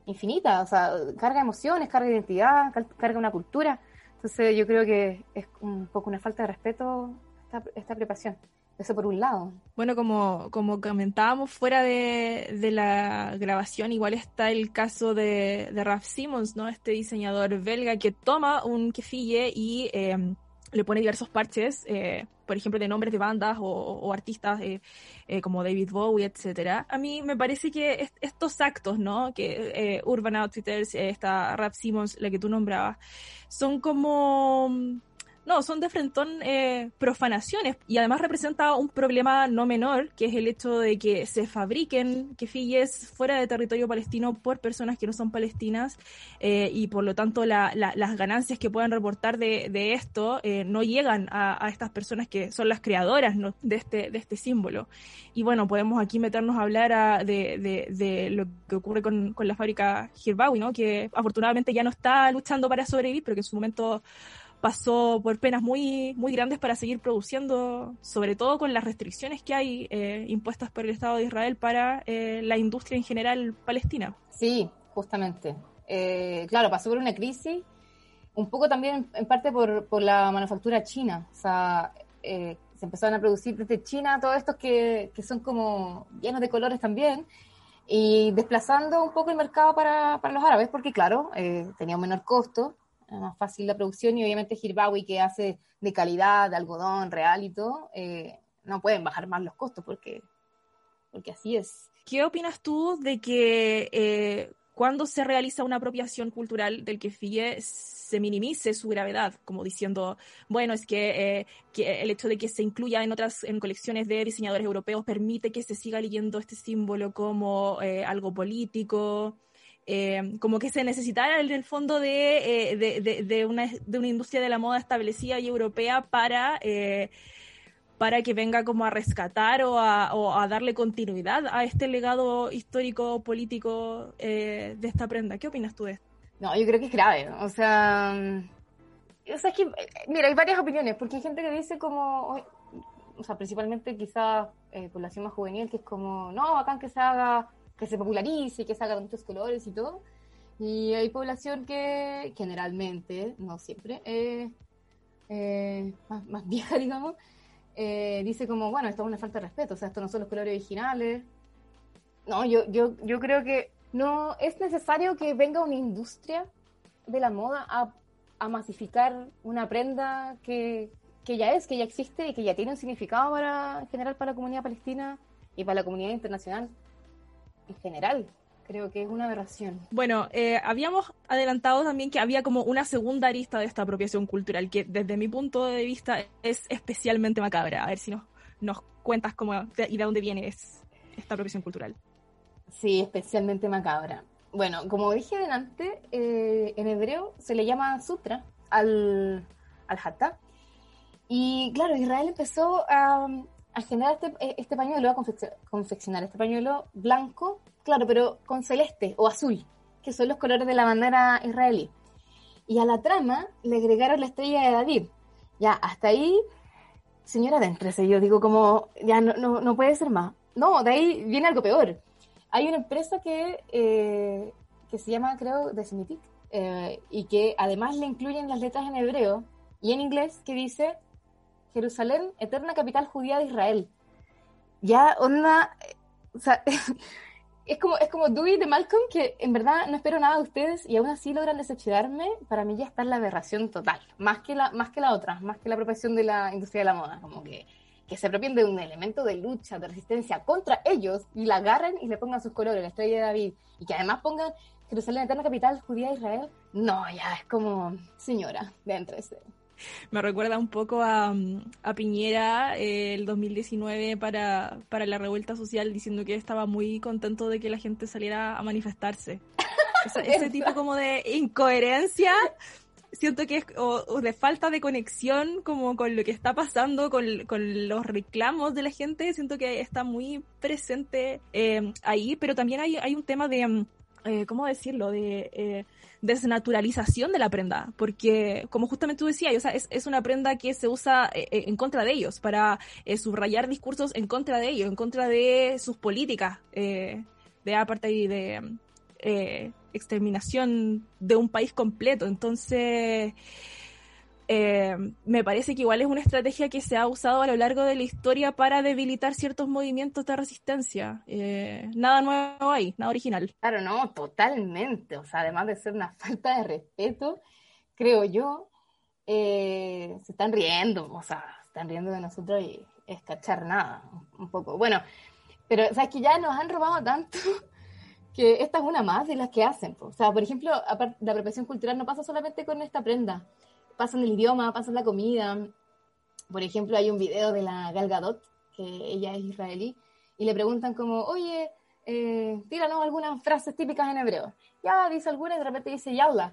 infinita, o sea, carga emociones, carga identidad, carga una cultura. Entonces yo creo que es un poco una falta de respeto esta, esta preparación. Eso por un lado.
Bueno, como, como comentábamos fuera de, de la grabación, igual está el caso de, de Ralph Simmons, ¿no? Este diseñador belga que toma un kefille y eh, le pone diversos parches, eh, por ejemplo, de nombres de bandas o, artistas eh, eh, como David Bowie, etcétera. A mí me parece que estos actos, ¿no? Que Urban Outfitters, esta Rap Simmons, la que tú nombrabas, son como no, son de frentón eh, profanaciones y además representa un problema no menor, que es el hecho de que se fabriquen kefilles fuera de territorio palestino por personas que no son palestinas eh, y por lo tanto las ganancias que puedan reportar de, esto eh, no llegan a, estas personas que son las creadoras de, este, de este símbolo. Y bueno, podemos aquí meternos a hablar de, lo que ocurre con, la fábrica Hirbawi, ¿no? que afortunadamente ya no está luchando para sobrevivir, pero que en su momento pasó por penas muy, muy grandes para seguir produciendo, sobre todo con las restricciones que hay eh, impuestas por el Estado de Israel para eh, la industria en general palestina.
Sí, justamente. Eh, claro, pasó por una crisis, un poco también en parte por, por la manufactura china. O sea, se empezaron a producir desde China todos estos que, que son como llenos de colores también y desplazando un poco el mercado para, para los árabes, porque claro, tenía un menor costo más fácil la producción y obviamente Hirbawi que hace de calidad, de algodón real y todo, eh, no pueden bajar más los costos porque, porque así es.
¿Qué opinas tú de que eh, cuando se realiza una apropiación cultural del que kefille se minimice su gravedad, como diciendo, bueno, es que, eh, que, el hecho de que se incluya en otras en colecciones de diseñadores europeos permite que se siga leyendo este símbolo como algo político, eh, como que se necesitara en el fondo de, eh, de, de, una, de, una, industria de la moda establecida y europea para, eh, para que venga como a rescatar o a, o a, darle continuidad a este legado histórico político de esta prenda. ¿Qué opinas tú de esto?
No, yo creo que es grave. O sea, o sea es que, mira, hay varias opiniones, porque hay gente que dice como, o sea, principalmente quizás población más juvenil, que es como, no, bacán que se haga que se popularice, que salga de muchos colores y todo. Y hay población que generalmente, no siempre, eh, eh, más, más, [LAUGHS] vieja, digamos, eh, dice como, bueno, esto es una falta de respeto, o sea, estos no son los colores originales. No, yo, yo, yo creo que no es necesario que venga una industria de la moda a, a masificar una prenda que, que ya es, que ya existe y que ya tiene un significado para, en general para la comunidad palestina y para la comunidad internacional en general. Creo que es una aberración.
Bueno, eh, habíamos adelantado también que había como una segunda arista de esta apropiación cultural, que desde mi punto de vista es especialmente macabra. A ver si nos, nos cuentas cómo y de dónde viene esta apropiación cultural.
Sí, especialmente macabra. Bueno, como dije delante, eh, en hebreo se le llama sutra al, al hatta. Y claro, Israel empezó a, a generar este, este pañuelo, a confeccionar este pañuelo blanco Claro, pero con celeste o azul, que son los colores de la bandera israelí. Y a la trama le agregaron la estrella de David. Ya, hasta ahí, señora, adéntrese. Yo digo como, ya no, no, puede ser más. No, de ahí viene algo peor. Hay una empresa que, eh, que se llama, creo, The Semitic, eh, y que además le incluyen las letras en hebreo y en inglés que dice Jerusalén, eterna capital judía de Israel. Ya, onda, o sea, [LAUGHS] es como, es como Dewey de Malcolm, que en verdad no espero nada de ustedes y aún así logran decepcionarme. Para mí ya está la aberración total, más que la, más que la otra, más que la apropiación de la industria de la moda, como que, que se apropien de un elemento de lucha, de resistencia contra ellos y la agarren y le pongan sus colores, la estrella de David, y que además pongan Jerusalén, eterna capital judía de Israel. No, ya es como, señora, de entre [LAUGHS]
me recuerda un poco a, a Piñera eh, el 2019 para, para la revuelta social diciendo que estaba muy contento de que la gente saliera a manifestarse. [LAUGHS] ese tipo como de incoherencia siento que es o, de falta de conexión como con lo que está pasando, con, con los reclamos de la gente, siento que está muy presente eh, ahí, pero también hay, hay un tema de, mm, eh, ¿cómo decirlo?, de desnaturalización de la prenda, porque como justamente tú decías, o sea, es, una prenda que se usa eh, eh, en contra de ellos, para eh, subrayar discursos en contra de ellos, en contra de sus políticas de apartheid y de exterminación de un país completo. Entonces, eh, me parece que igual es una estrategia que se ha usado a lo largo de la historia para debilitar ciertos movimientos de resistencia. Eh, nada nuevo ahí, nada original.
Claro, no, totalmente. O sea, además de ser una [LAUGHS] falta de respeto, creo yo, eh, se están riendo, o sea, se están riendo de nosotros y es cachar nada, un poco. Bueno, pero sabes que ya nos han robado tanto [LAUGHS] que esta es una más de las que hacen. O sea, por ejemplo, la apropiación cultural no pasa solamente con esta prenda pasan el idioma, pasan la comida. Por ejemplo, hay un video de la Gal Gadot, que ella es israelí, y le preguntan como, oye, eh, algunas frases típicas en hebreo. Ya dice alguna y de repente dice yalla.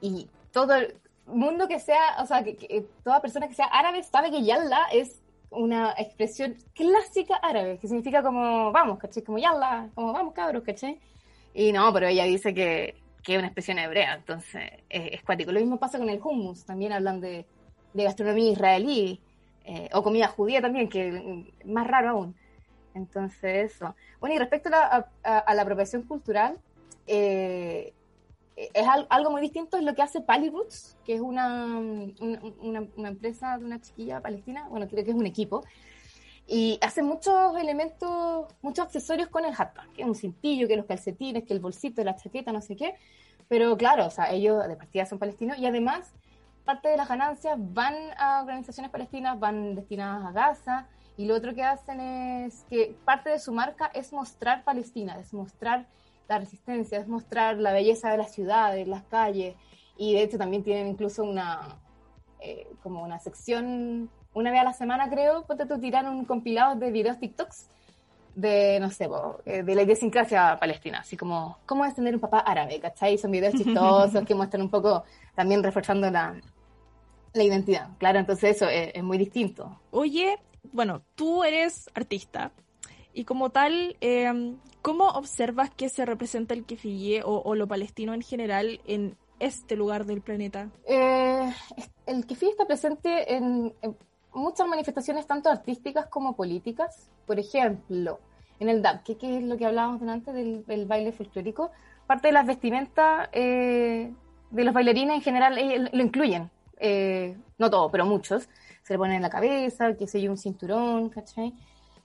Y todo el mundo que sea, o sea, que, toda persona que sea árabe sabe que yalla es una expresión clásica árabe, que significa como vamos, ¿caché? Como yalla, como vamos cabros, ¿caché? Y no, pero ella dice que, que es una expresión hebrea, entonces es, cuático. Lo mismo pasa con el hummus, también hablan de, gastronomía israelí, eh, o comida judía también, que mm, más raro aún. Entonces, eso. Bueno, y respecto a la, apropiación cultural, eh, es algo muy distinto es lo que hace Paliroots, que es una, una, una, empresa de una chiquilla palestina, bueno, creo que es un equipo, y hace muchos elementos, muchos accesorios con el hatband, que es un cintillo, que los calcetines, que el bolsito, la chaqueta, no sé qué. Pero claro, o sea, ellos de partida son palestinos y además parte de las ganancias van a organizaciones palestinas, van destinadas a Gaza. Y lo otro que hacen es que parte de su marca es mostrar Palestina, es mostrar la resistencia, es mostrar la belleza de las ciudades, las calles. Y de hecho también tienen incluso una, eh, como una sección una vez a la semana, creo, ponte tú tirar un compilado de videos TikToks de, no sé, eh, de la idiosincrasia palestina, así como, ¿cómo es tener un papá árabe? ¿Cachai? Son videos [LAUGHS] chistosos que muestran un poco, también reforzando la, la identidad. Claro, entonces eso es, muy distinto.
Oye, bueno, tú eres artista y como tal, em, ¿cómo observas que se representa el kefiyé o, o, lo palestino en general en este lugar del planeta?
Eh, el kefiyé está presente en, muchas manifestaciones tanto artísticas como políticas. Por ejemplo, en el DAP, que, es lo que hablábamos antes del, baile folclórico, parte de las vestimentas eh, de los bailarines en general eh, lo incluyen. Eh, no todo, pero muchos. Se le ponen en la cabeza, que se yo, un cinturón, ¿cachai?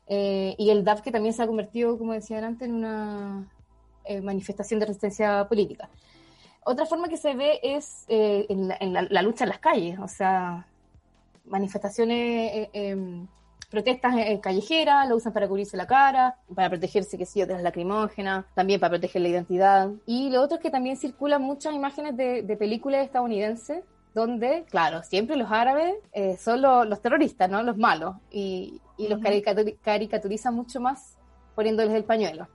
y el DAP que también se ha convertido, como decía antes, en una manifestación de resistencia política. Otra forma que se ve es en, la, lucha en las calles, o sea, manifestaciones eh, em, protestas eh, callejeras, lo usan para cubrirse la cara, para protegerse, que sé yo, de las lacrimógenas, también para proteger la identidad. Y lo otro es que también circulan muchas imágenes de, de películas estadounidenses donde, claro, siempre los árabes eh, son los terroristas, ¿no? Los malos, y, y los caricaturizan mucho más poniéndoles el pañuelo.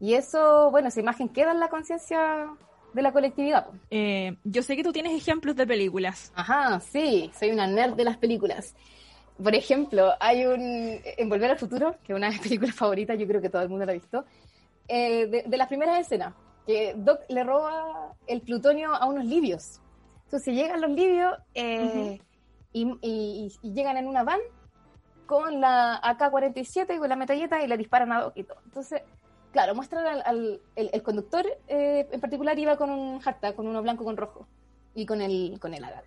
Y eso, bueno, esa imagen queda en la conciencia de la colectividad.
Eh, yo sé que tú tienes ejemplos de películas.
Ajá, sí, soy una nerd de las películas. Por ejemplo, hay un En Volver al Futuro, que es una de mis películas favoritas, yo creo que todo el mundo la ha visto, eh, de, las primeras escenas, que Doc le roba el plutonio a unos libios. Entonces llegan los libios eh, y, llegan en una van con la AK-47 y con la metalleta y le disparan a Doc y todo. Entonces, claro, muestran al, el, conductor eh, en particular iba con un harta, con uno blanco con rojo y con el, con el árabe.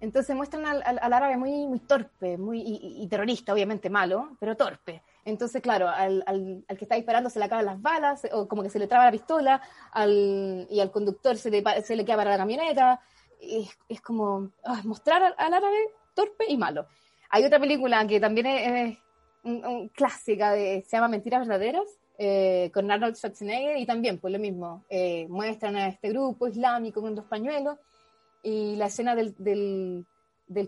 Entonces muestran al, al, árabe muy, muy torpe muy, y, terrorista, obviamente malo, pero torpe. Entonces, claro, al, al, que está disparando se le acaban las balas, o como que se le traba la pistola, y al conductor se le, se le queda para la camioneta. Es, es como ah, mostrar al, árabe torpe y malo. Hay otra película que también es, un, clásica, de, se llama Mentiras Verdaderas, eh, con Arnold Schwarzenegger y también, pues lo mismo, eh, muestran a este grupo islámico con dos pañuelos y la escena del, del,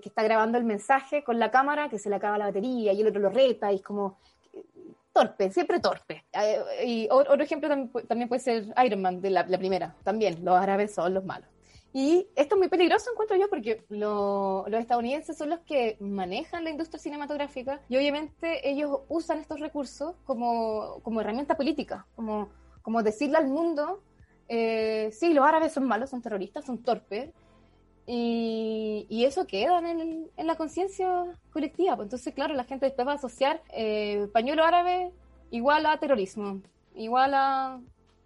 que está grabando el mensaje con la cámara, que se le acaba la batería y el otro lo reta y es como torpe, siempre torpe. Eh, y otro ejemplo también, puede ser Iron Man, de la, primera, también, los árabes son los malos. Y esto es muy peligroso, encuentro yo, porque los estadounidenses son los que manejan la industria cinematográfica y obviamente ellos usan estos recursos como, como herramienta política, como, como decirle al mundo, eh, sí, los árabes son malos, son terroristas, son torpes, y, y, eso queda en, en la conciencia colectiva. Pues entonces, claro, la gente después va a asociar eh, pañuelo árabe igual a terrorismo, igual a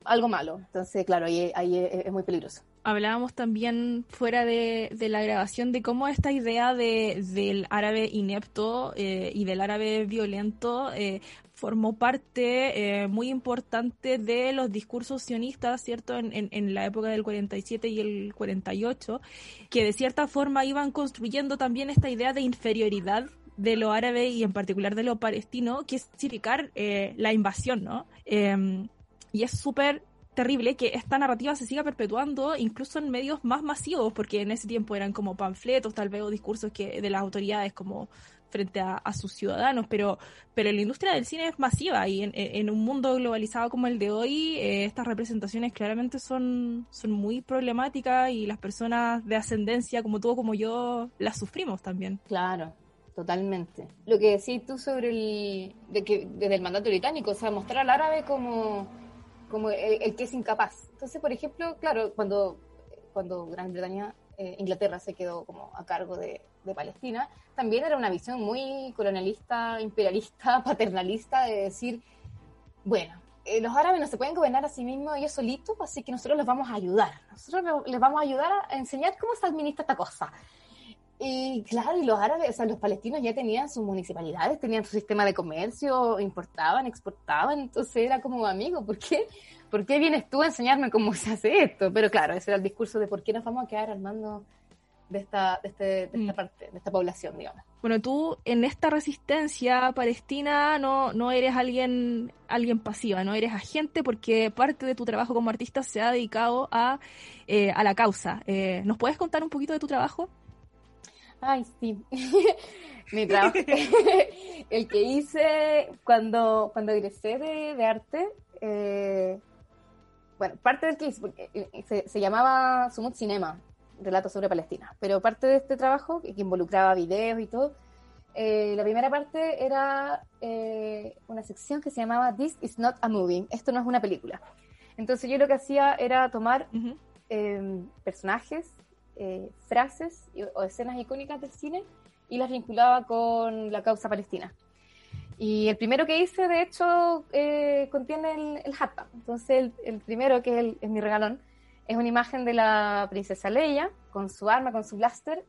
algo malo. Entonces, claro, ahí, ahí es muy peligroso
hablábamos también fuera de, la grabación de cómo esta idea de, del árabe inepto eh, y del árabe violento eh, formó parte eh, muy importante de los discursos sionistas, ¿cierto?, en, en, la época del 47 y el 48, que de cierta forma iban construyendo también esta idea de inferioridad de lo árabe y en particular de lo palestino, que es significar la invasión, ¿no? Em, y es súper terrible que esta narrativa se siga perpetuando incluso en medios más masivos, porque en ese tiempo eran como panfletos, tal vez, o discursos que de las autoridades como frente a, sus ciudadanos, pero, pero la industria del cine es masiva y en, un mundo globalizado como el de hoy, eh, estas representaciones claramente son, son muy problemáticas y las personas de ascendencia como tú o como yo las sufrimos también.
Claro, totalmente. Lo que decís tú sobre el, de que desde el mandato británico, o sea, mostrar al árabe como como el, que es incapaz. Entonces, por ejemplo, claro, cuando, cuando Gran Bretaña, eh, Inglaterra se quedó como a cargo de, Palestina, también era una visión muy colonialista, imperialista, [LAUGHS] paternalista de decir, bueno, eh, los árabes no se pueden gobernar a sí mismos ellos solitos, así que nosotros les vamos a ayudar. Nosotros les vamos a ayudar a enseñar cómo se administra esta cosa. Y claro, y los árabes, o sea, los palestinos ya tenían sus municipalidades, tenían su sistema de comercio, importaban, exportaban, entonces era como amigo, ¿por qué? ¿Por qué vienes tú a enseñarme cómo se hace esto? Pero claro, ese era el discurso de por qué nos vamos a quedar al mando de esta, de, este, de esta mm. parte, de esta población, digamos.
Bueno, tú en esta resistencia palestina no, no eres alguien, alguien pasiva, no eres agente porque parte de tu trabajo como artista se ha dedicado a, eh, a la causa. Eh, ¿Nos puedes contar un poquito de tu trabajo?
Ay, sí. [LAUGHS] Mi trabajo. [LAUGHS] el que hice cuando, cuando egresé de, arte. Eh, bueno, parte del que hice, porque eh, se, se llamaba Sumut Cinema, Relatos sobre Palestina. Pero parte de este trabajo, que, involucraba videos y todo, eh, la primera parte era una sección que se llamaba This is not a movie. Esto no es una película. Entonces yo lo que hacía era tomar personajes eh, frases o escenas icónicas del cine y las vinculaba con la causa palestina. Y el primero que hice, de hecho, eh, contiene el, el Entonces, el, primero, que es, mi regalón, es una imagen de la princesa Leia con su arma, con su blaster.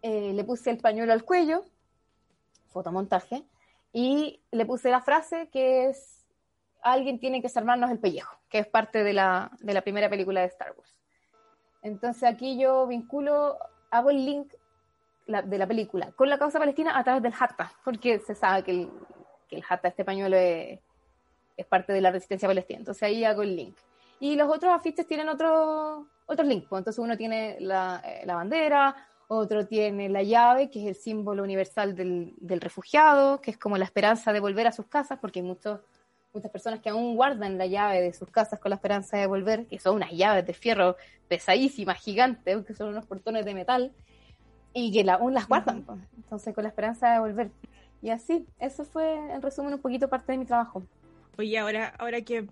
Eh, le puse el pañuelo al cuello, fotomontaje, y le puse la frase que es alguien tiene que salvarnos el pellejo, que es parte de la, de la primera película de Star Wars. Entonces aquí yo vinculo, hago el link de la película con la causa palestina a través del hatta, porque se sabe que el, que el hatta, este pañuelo, es, parte de la resistencia palestina. Entonces ahí hago el link. Y los otros afiches tienen otro, otros links. Pues. Entonces uno tiene la, eh, la, bandera, otro tiene la llave, que es el símbolo universal del, del, refugiado, que es como la esperanza de volver a sus casas, porque hay muchos, muchas personas que aún guardan la llave de sus casas con la esperanza de volver, que son unas llaves de fierro pesadísimas, gigantes, que son unos portones de metal y que aún las guardan, pues. entonces con la esperanza de volver. Y así, eso fue en resumen un poquito parte de mi trabajo.
Oye, ahora, ahora que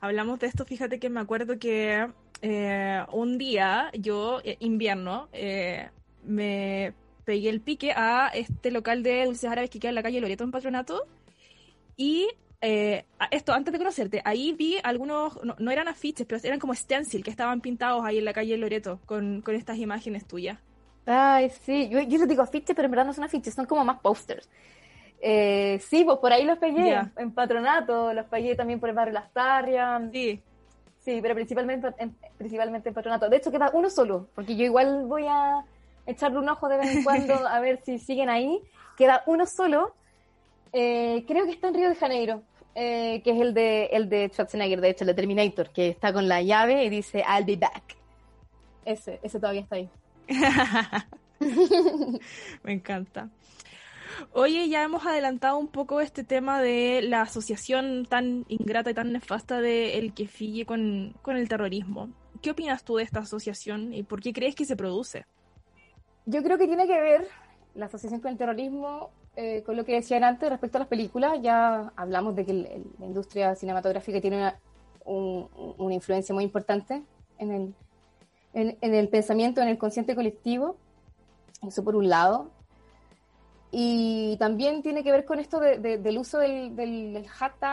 hablamos de esto, fíjate que me acuerdo que eh, un día, yo, eh, invierno, eh, me pegué el pique a este local de dulces árabes que queda en la calle Loreto en Patronato y esto, antes de conocerte, ahí vi algunos, no, eran afiches, pero eran como stencil que estaban pintados ahí en la calle Loreto con, con estas imágenes tuyas.
Ay, sí, yo, yo les digo afiches, pero en verdad no son afiches, son como más posters. Eh, sí, pues por ahí los pegué, en patronato, los pegué también por el barrio Las Tarrias.
Sí.
Sí, pero principalmente en, principalmente en patronato. De hecho, queda uno solo, porque yo igual voy a echarle un ojo de vez en [LAUGHS] cuando a ver si siguen ahí. Queda uno solo, eh, creo que está en Río de Janeiro, eh, que es el de, el de Schwarzenegger, de hecho, el de Terminator, que está con la llave y dice I'll be back. Ese, ese todavía está ahí. [LAUGHS]
Me encanta. Oye, ya hemos adelantado un poco este tema de la asociación tan ingrata y tan nefasta de el que fille con, con el terrorismo. ¿Qué opinas tú de esta asociación y por qué crees que se produce?
Yo creo que tiene que ver la asociación con el terrorismo eh, con lo que decían antes respecto a las películas. Ya hablamos de que la industria cinematográfica tiene una, una influencia muy importante en el, en, el pensamiento, en el consciente colectivo. Eso por un lado. Y también tiene que ver con esto del uso del, del,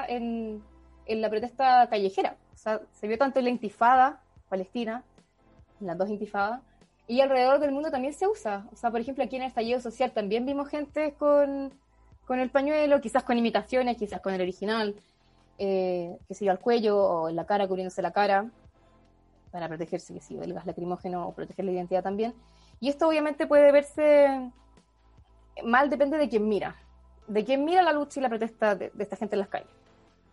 en, en, la protesta callejera. O sea, se vio tanto en la intifada palestina, en las dos intifadas, y alrededor del mundo también se usa. O sea, por ejemplo, aquí en el estallido social también vimos gente con, con el pañuelo, quizás con imitaciones, quizás con el original, eh, que se dio al cuello o en la cara, cubriéndose la cara para protegerse, que del gas lacrimógeno o proteger la identidad también. Y esto obviamente puede verse mal, depende de quién mira, de quién mira la lucha y la protesta de, esta gente en las calles.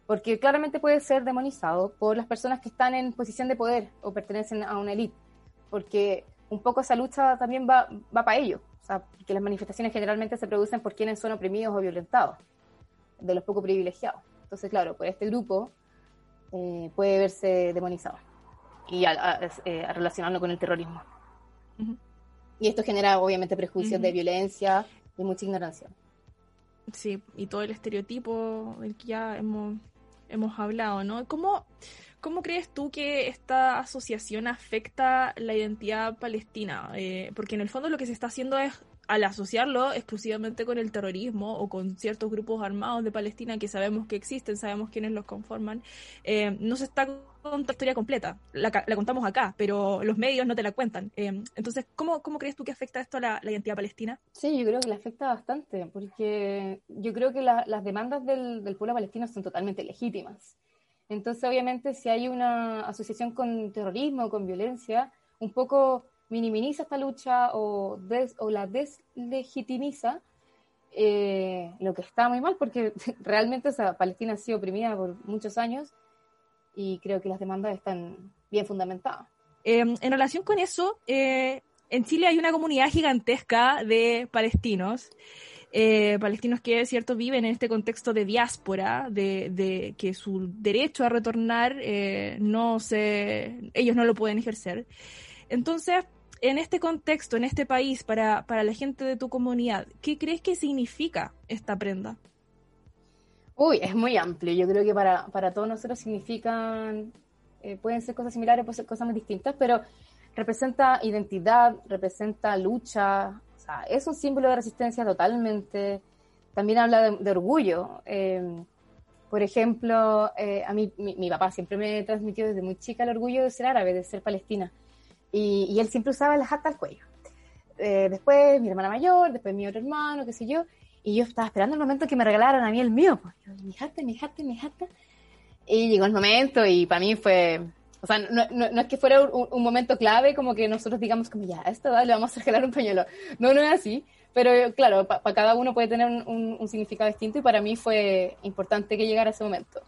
Porque claramente puede ser demonizado por las personas que están en posición de poder o pertenecen a una élite. Porque un poco esa lucha también va, va para ellos. O sea, que las manifestaciones generalmente se producen por quienes son oprimidos o violentados, de los poco privilegiados. Entonces, claro, por este grupo eh, puede verse demonizado y a, eh, relacionarlo con el terrorismo. Y esto genera obviamente prejuicios de violencia y mucha ignorancia.
Sí, y todo el estereotipo del que ya hemos, hemos hablado, ¿no? ¿Cómo, ¿Cómo crees tú que esta asociación afecta la identidad palestina? Eh, porque en el fondo lo que se está haciendo es al asociarlo exclusivamente con el terrorismo o con ciertos grupos armados de Palestina que sabemos que existen, sabemos quiénes los conforman, eh, no se está contando la historia completa. La, contamos acá, pero los medios no te la cuentan. Eh, entonces, ¿cómo, ¿cómo, crees tú que afecta esto a la, identidad palestina?
Sí, yo creo que le afecta bastante, porque yo creo que las demandas del pueblo palestino son totalmente legítimas. Entonces, obviamente, si hay una asociación con terrorismo, con violencia, un poco minimiza esta lucha o, o la deslegitimiza, eh, lo que está muy mal, porque [LAUGHS] realmente Palestina ha sido oprimida por muchos años y creo que las demandas están bien fundamentadas.
Em, en relación con eso, eh, en Chile hay una comunidad gigantesca de palestinos. Eh, palestinos que, cierto, viven en este contexto de diáspora, de, que su derecho a retornar no se, ellos no lo pueden ejercer. Entonces, en este contexto, en este país, para, para, la gente de tu comunidad, ¿qué crees que significa esta prenda?
Uy, es muy amplio. Yo creo que para, para todos nosotros significan, eh, pueden ser cosas similares, pueden ser cosas muy distintas, pero representa identidad, representa lucha, es un símbolo de resistencia totalmente. También habla de, orgullo. Em, por ejemplo, eh, a mí, mi, papá siempre me transmitió desde muy chica el orgullo de ser árabe, de ser palestina. Y, él siempre usaba la jata al cuello. Eh, después mi hermana mayor, después mi otro hermano, qué sé yo. Y yo estaba esperando el momento que me regalaran a mí el mío. Pues. mi jata, mi jata, mi jata. Y llegó el momento y para mí fue, O sea, no, no, es que fuera un, momento clave como que nosotros digamos como ya, esto le vamos a regalar un pañuelo. No, no es así. Pero claro, para cada uno puede tener un, un, significado distinto y para mí fue importante que llegara ese momento.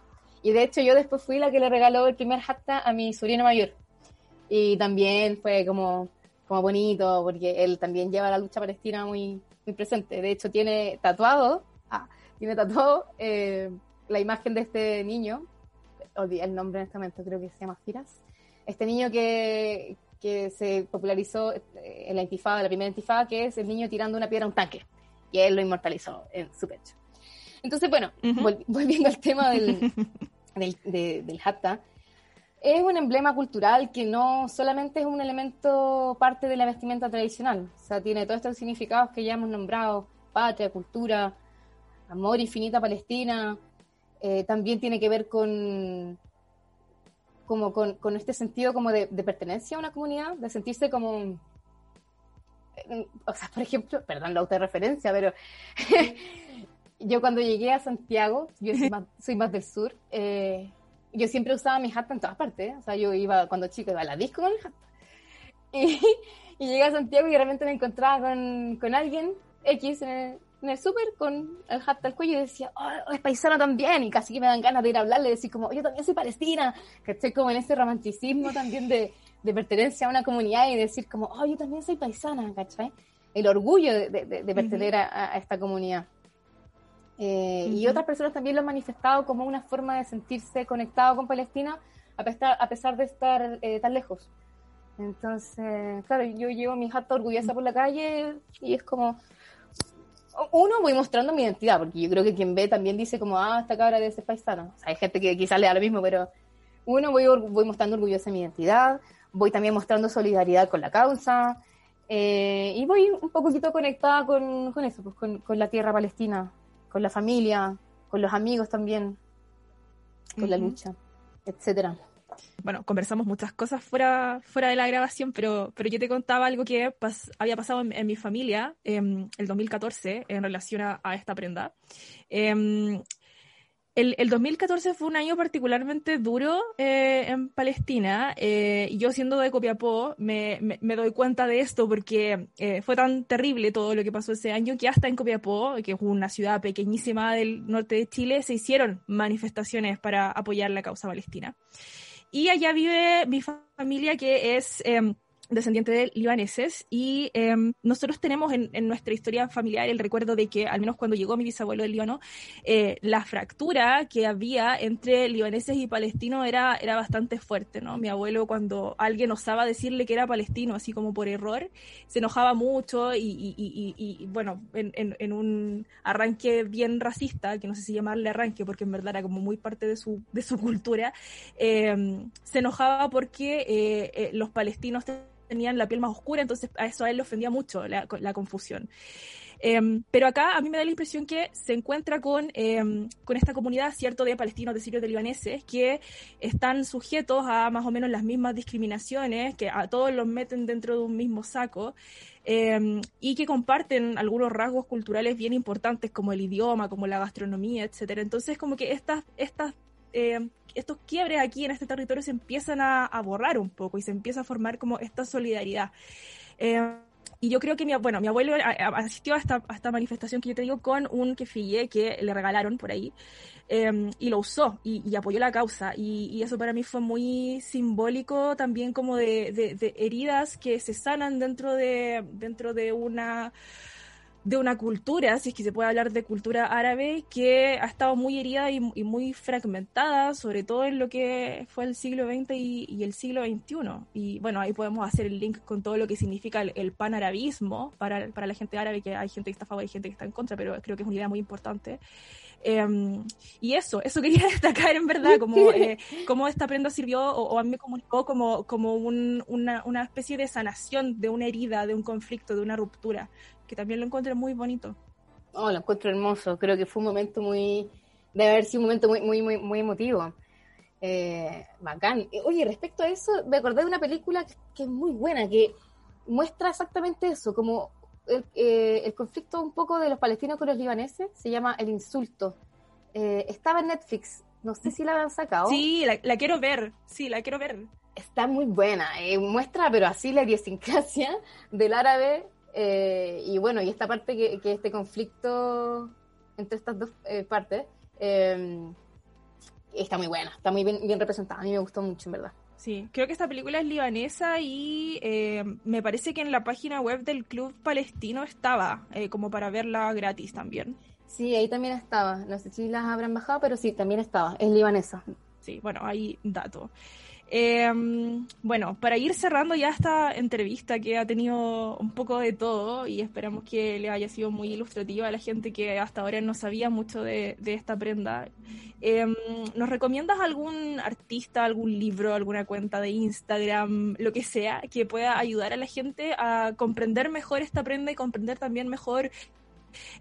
Y de hecho yo después fui la que le regaló el primer hatta a mi sobrino mayor. Y también fue como, como bonito porque él también lleva la lucha palestina muy, muy presente. De hecho tiene tatuado, ah, tiene tatuado eh, la imagen de este niño, olvidé el nombre en este momento, creo que se llama Firas. Este niño que, que se popularizó eh, en la intifada, la primera intifada, que es el niño tirando una piedra a un tanque. Y él lo inmortalizó en su pecho. Entonces, bueno, [LAUGHS] volviendo al tema del, del, del hatta, es un emblema cultural que no solamente es un elemento parte de la vestimenta tradicional, o sea, tiene todos estos significados que ya hemos nombrado, patria, cultura, amor infinita Palestina, eh, también tiene que ver con, como con, este sentido como de, pertenencia a una comunidad, de sentirse como, o sea, por ejemplo, perdón la autorreferencia, pero [LAUGHS] yo cuando llegué a Santiago, yo soy más, del sur, eh, yo siempre usaba mi hat en todas partes. O sea, yo iba cuando chico iba a la disco con mi hat. [LAUGHS] Y, llegué a Santiago y de repente me encontraba con, con alguien X en el, en el súper con el hat al cuello y decía, oh, es paisana también. Y casi que me dan ganas de ir a hablarle decir como, yo también soy palestina. Que estoy como en ese romanticismo también de, de pertenencia a una comunidad y decir como, oh, yo también soy paisana, ¿cachai? El orgullo de, de, pertenecer a, a, esta comunidad. Eh, y otras personas también lo han manifestado como una forma de sentirse conectado con Palestina a pesar, a pesar de estar eh, tan lejos. Entonces, claro, yo llevo mi jato orgullosa por la calle y es como, uno, voy mostrando mi identidad, porque yo creo que quien ve también dice como, ah, esta cabra de ese paisano. O sea, hay gente que quizás le da lo mismo, pero uno, voy, voy mostrando orgullosa mi identidad, voy también mostrando solidaridad con la causa, eh, y voy un poquito conectada con, con eso, pues con, con la tierra palestina, con la familia, con los amigos también, con la lucha, etcétera.
Bueno, conversamos muchas cosas fuera, fuera de la grabación, pero, pero yo te contaba algo que había pasado en, mi familia en em, el 2014 en relación a, esta prenda. Eh, el, 2014 fue un año particularmente duro eh, en Palestina. Eh, yo siendo de Copiapó me, me, doy cuenta de esto porque eh, fue tan terrible todo lo que pasó ese año que hasta en Copiapó, que es una ciudad pequeñísima del norte de Chile, se hicieron manifestaciones para apoyar la causa palestina. Y allá vive mi familia que es em, descendiente de libaneses y em, nosotros tenemos en, nuestra historia familiar el recuerdo de que, al menos cuando llegó mi bisabuelo del Líbano, eh, la fractura que había entre libaneses y palestinos era, era bastante fuerte, ¿no? Mi abuelo cuando alguien osaba decirle que era palestino, así como por error, se enojaba mucho y, bueno, en, un arranque bien racista, que no sé si llamarle arranque porque en verdad era como muy parte de su, de su cultura, em, se enojaba porque eh, eh, los palestinos tenían la piel más oscura, entonces a eso a él le ofendía mucho la, confusión. Em, pero acá a mí me da la impresión que se encuentra con, em, con esta comunidad, cierto, de palestinos, de sirios, de libaneses, que están sujetos a más o menos las mismas discriminaciones, que a todos los meten dentro de un mismo saco, em, y que comparten algunos rasgos culturales bien importantes, como el idioma, como la gastronomía, etcétera. Entonces, como que estas, estas estos quiebres aquí en este territorio se empiezan a, borrar un poco y se empieza a formar como esta solidaridad. Eh, y yo creo que mi, bueno, mi abuelo asistió a esta, esta, manifestación que yo te digo con un kefille que le regalaron por ahí em, y lo usó y, apoyó la causa. Y, eso para mí fue muy simbólico también como de, de, heridas que se sanan dentro de, dentro de una de una cultura, si es que se puede hablar de cultura árabe, que ha estado muy herida y, muy fragmentada, sobre todo en lo que fue el siglo XX y, el siglo XXI. Y bueno, ahí podemos hacer el link con todo lo que significa el, panarabismo para, para la gente árabe, que hay gente que está a favor y gente que está en contra, pero creo que es una idea muy importante. Em, y eso, eso quería [LAUGHS] destacar en verdad, como eh, cómo esta prenda sirvió o, a mí me comunicó como, como una, una especie de sanación de una herida, de un conflicto, de una ruptura que también lo encuentro muy bonito.
Oh, lo encuentro hermoso. Creo que fue un momento muy, debe haber sido un momento muy, muy, muy, muy emotivo. Eh, bacán. Oye, respecto a eso, me acordé de una película que, es muy buena, que muestra exactamente eso, como el, eh, el, conflicto un poco de los palestinos con los libaneses, se llama El Insulto. Eh, estaba en Netflix, no sé si la han sacado.
Sí, la, quiero ver, sí, la quiero ver.
está muy buena. Eh, muestra, pero así la idiosincrasia del árabe. Eh, y bueno, y esta parte que, que este conflicto entre estas dos eh, partes está muy buena, está muy bien, bien representada. A mí me gustó mucho, en verdad.
Sí, creo que esta película es libanesa y eh, me parece que en la página web del Club Palestino estaba, eh, como para verla gratis también.
Sí, ahí también estaba. No sé si las habrán bajado, pero sí, también estaba. Es libanesa.
Sí, bueno, ahí dato. Eh, bueno, para ir cerrando ya esta entrevista que ha tenido un poco de todo y esperamos que le haya sido muy ilustrativa a la gente que hasta ahora no sabía mucho de, esta prenda, eh, ¿nos recomiendas algún artista, algún libro, alguna cuenta de Instagram, lo que sea, que pueda ayudar a la gente a comprender mejor esta prenda y comprender también mejor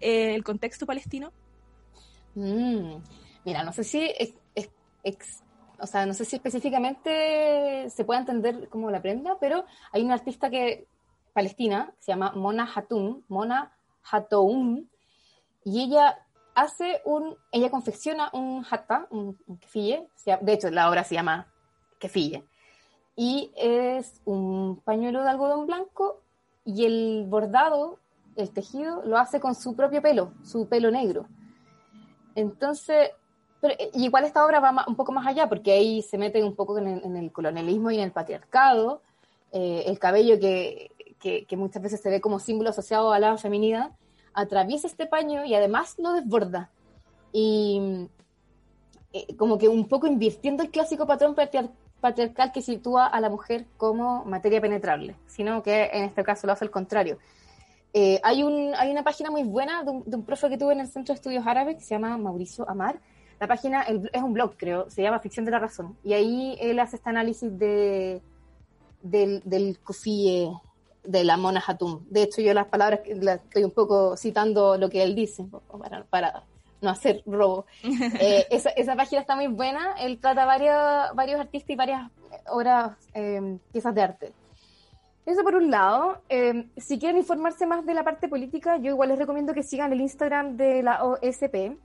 eh, el contexto palestino?
Mm, mira, no sé si es, o sea, no sé si específicamente se puede entender como la prenda, pero hay una artista que palestina, se llama Mona Hatoum, Mona Hatoum, y ella hace un, ella confecciona un hatta, un, kefille, de hecho la obra se llama kefille, y es un pañuelo de algodón blanco y el bordado, el tejido, lo hace con su propio pelo, su pelo negro. Entonces, pero eh, igual esta obra va un poco más allá, porque ahí se mete un poco en el, colonialismo y en el patriarcado, eh, el cabello que, que, muchas veces se ve como símbolo asociado a la feminidad, atraviesa este paño y además lo desborda. Y eh, como que un poco invirtiendo el clásico patrón patriarcal que sitúa a la mujer como materia penetrable, sino que en este caso lo hace al contrario. hay, un, hay una página muy buena de un, de un, profe que tuve en el Centro de Estudios Árabes que se llama Mauricio Amar, la página es un blog, creo, se llama Ficción de la Razón. Y ahí él hace este análisis de, del, del de la Mona Hatum. De hecho, yo las palabras las estoy un poco citando lo que él dice, para, para no hacer robo. [LAUGHS] Eh, esa, esa, página está muy buena. Él trata varios, varios artistas y varias obras, eh, piezas de arte. Eso por un lado. Eh, si quieren informarse más de la parte política, yo igual les recomiendo que sigan el Instagram de la OSP,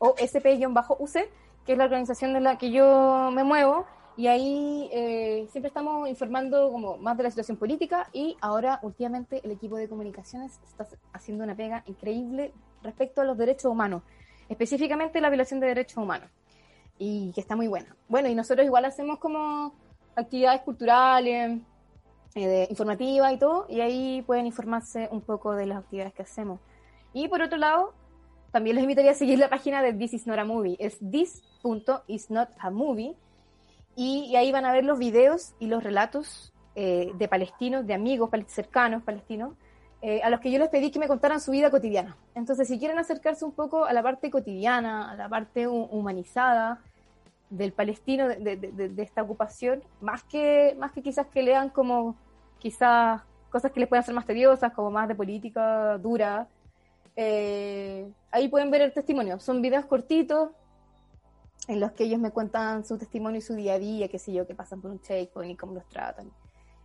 o SP-UC, que es la organización de la que yo me muevo, y ahí eh, siempre estamos informando como más de la situación política y ahora últimamente el equipo de comunicaciones está haciendo una pega increíble respecto a los derechos humanos, específicamente la violación de derechos humanos, y que está muy buena. Bueno, y nosotros igual hacemos como actividades culturales, eh, informativas y todo, y ahí pueden informarse un poco de las actividades que hacemos. Y por otro lado, también les invitaría a seguir la página de This Is Not a Movie. Es this.isnotamovie. Y, y ahí van a ver los videos y los relatos eh, de palestinos, de amigos cercanos palestinos, eh, a los que yo les pedí que me contaran su vida cotidiana. Entonces, si quieren acercarse un poco a la parte cotidiana, a la parte humanizada del palestino, de, esta ocupación, más que, más que quizás que lean como quizás cosas que les puedan ser más tediosas, como más de política dura, eh, ahí pueden ver el testimonio. Son videos cortitos en los que ellos me cuentan su testimonio y su día a día, qué sé yo, que pasan por un checkpoint y cómo los tratan,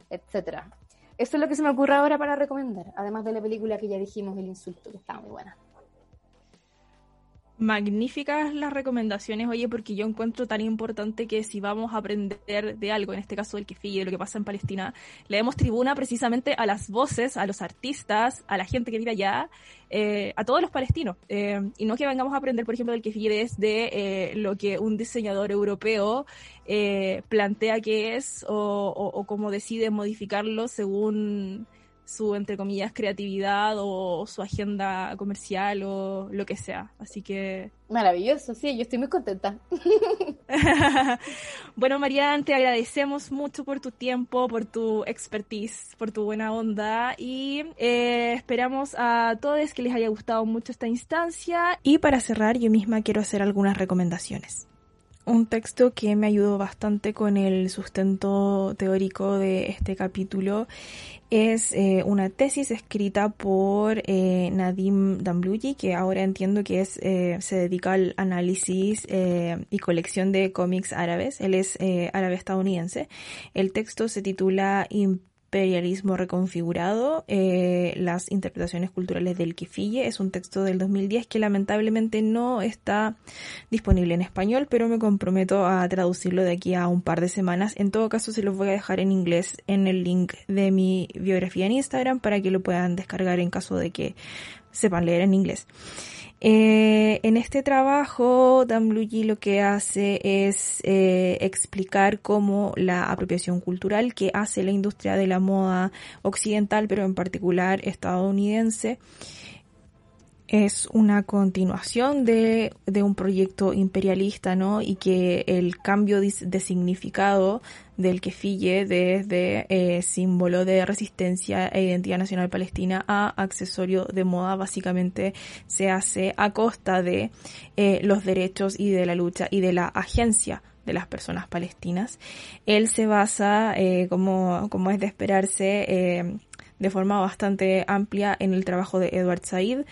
etcétera. Eso es lo que se me ocurre ahora para recomendar, además de la película que ya dijimos, El Insulto, que está muy buena
magníficas las recomendaciones, oye, porque yo encuentro tan importante que si vamos a aprender de algo, en este caso del kefir, de lo que pasa en Palestina, le demos tribuna precisamente a las voces, a los artistas, a la gente que vive allá, eh, a todos los palestinos. Eh, y no que vengamos a aprender, por ejemplo, del kefir es de eh, lo que un diseñador europeo plantea que es o, o cómo decide modificarlo según su, entre comillas, creatividad o su agenda comercial o lo que sea. Así que...
Maravilloso, sí, yo estoy muy contenta. [LAUGHS]
bueno, Marian, te agradecemos mucho por tu tiempo, por tu expertise, por tu buena onda y eh, esperamos a todos que les haya gustado mucho esta instancia. Y para cerrar, yo misma quiero hacer algunas recomendaciones un texto que me ayudó bastante con el sustento teórico de este capítulo es eh, una tesis escrita por eh, Nadim Dambluji, que ahora entiendo que es eh, se dedica al análisis y colección de cómics árabes. Él es árabe estadounidense. El texto se titula imperialismo reconfigurado, eh, las interpretaciones culturales del Kifille. Es un texto del 2010 que lamentablemente no está disponible en español, pero me comprometo a traducirlo de aquí a un par de semanas. En todo caso, se los voy a dejar en inglés en el link de mi biografía en Instagram para que lo puedan descargar en caso de que sepan leer en inglés. Eh, en este trabajo, Dan Bluey lo que hace es eh, explicar cómo la apropiación cultural que hace la industria de la moda occidental, pero en particular estadounidense, es una continuación de, de, un proyecto imperialista, ¿no? Y que el cambio de, significado del kefille desde eh, símbolo de resistencia e identidad nacional palestina a accesorio de moda básicamente se hace a costa de eh, los derechos y de la lucha y de la agencia de las personas palestinas. Él se basa, eh, como, como es de esperarse, eh, de forma bastante amplia en el trabajo de Edward Said.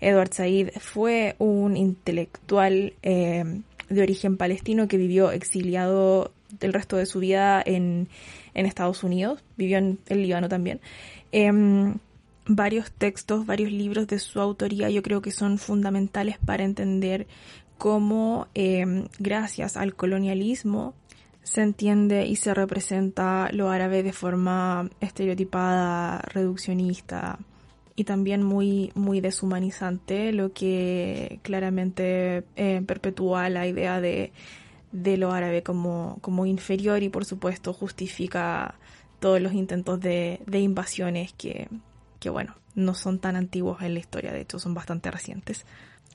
Edward Said fue un intelectual eh, de origen palestino que vivió exiliado el resto de su vida en, en Estados Unidos, vivió en el Líbano también. Em, varios textos, varios libros de su autoría yo creo que son fundamentales para entender cómo em, gracias al colonialismo se entiende y se representa lo árabe de forma estereotipada, reduccionista y también muy, muy deshumanizante, lo que claramente eh, perpetúa la idea de, de lo árabe como, como inferior y por supuesto justifica todos los intentos de, de invasiones que, que, bueno, no son tan antiguos en la historia, de hecho son bastante recientes.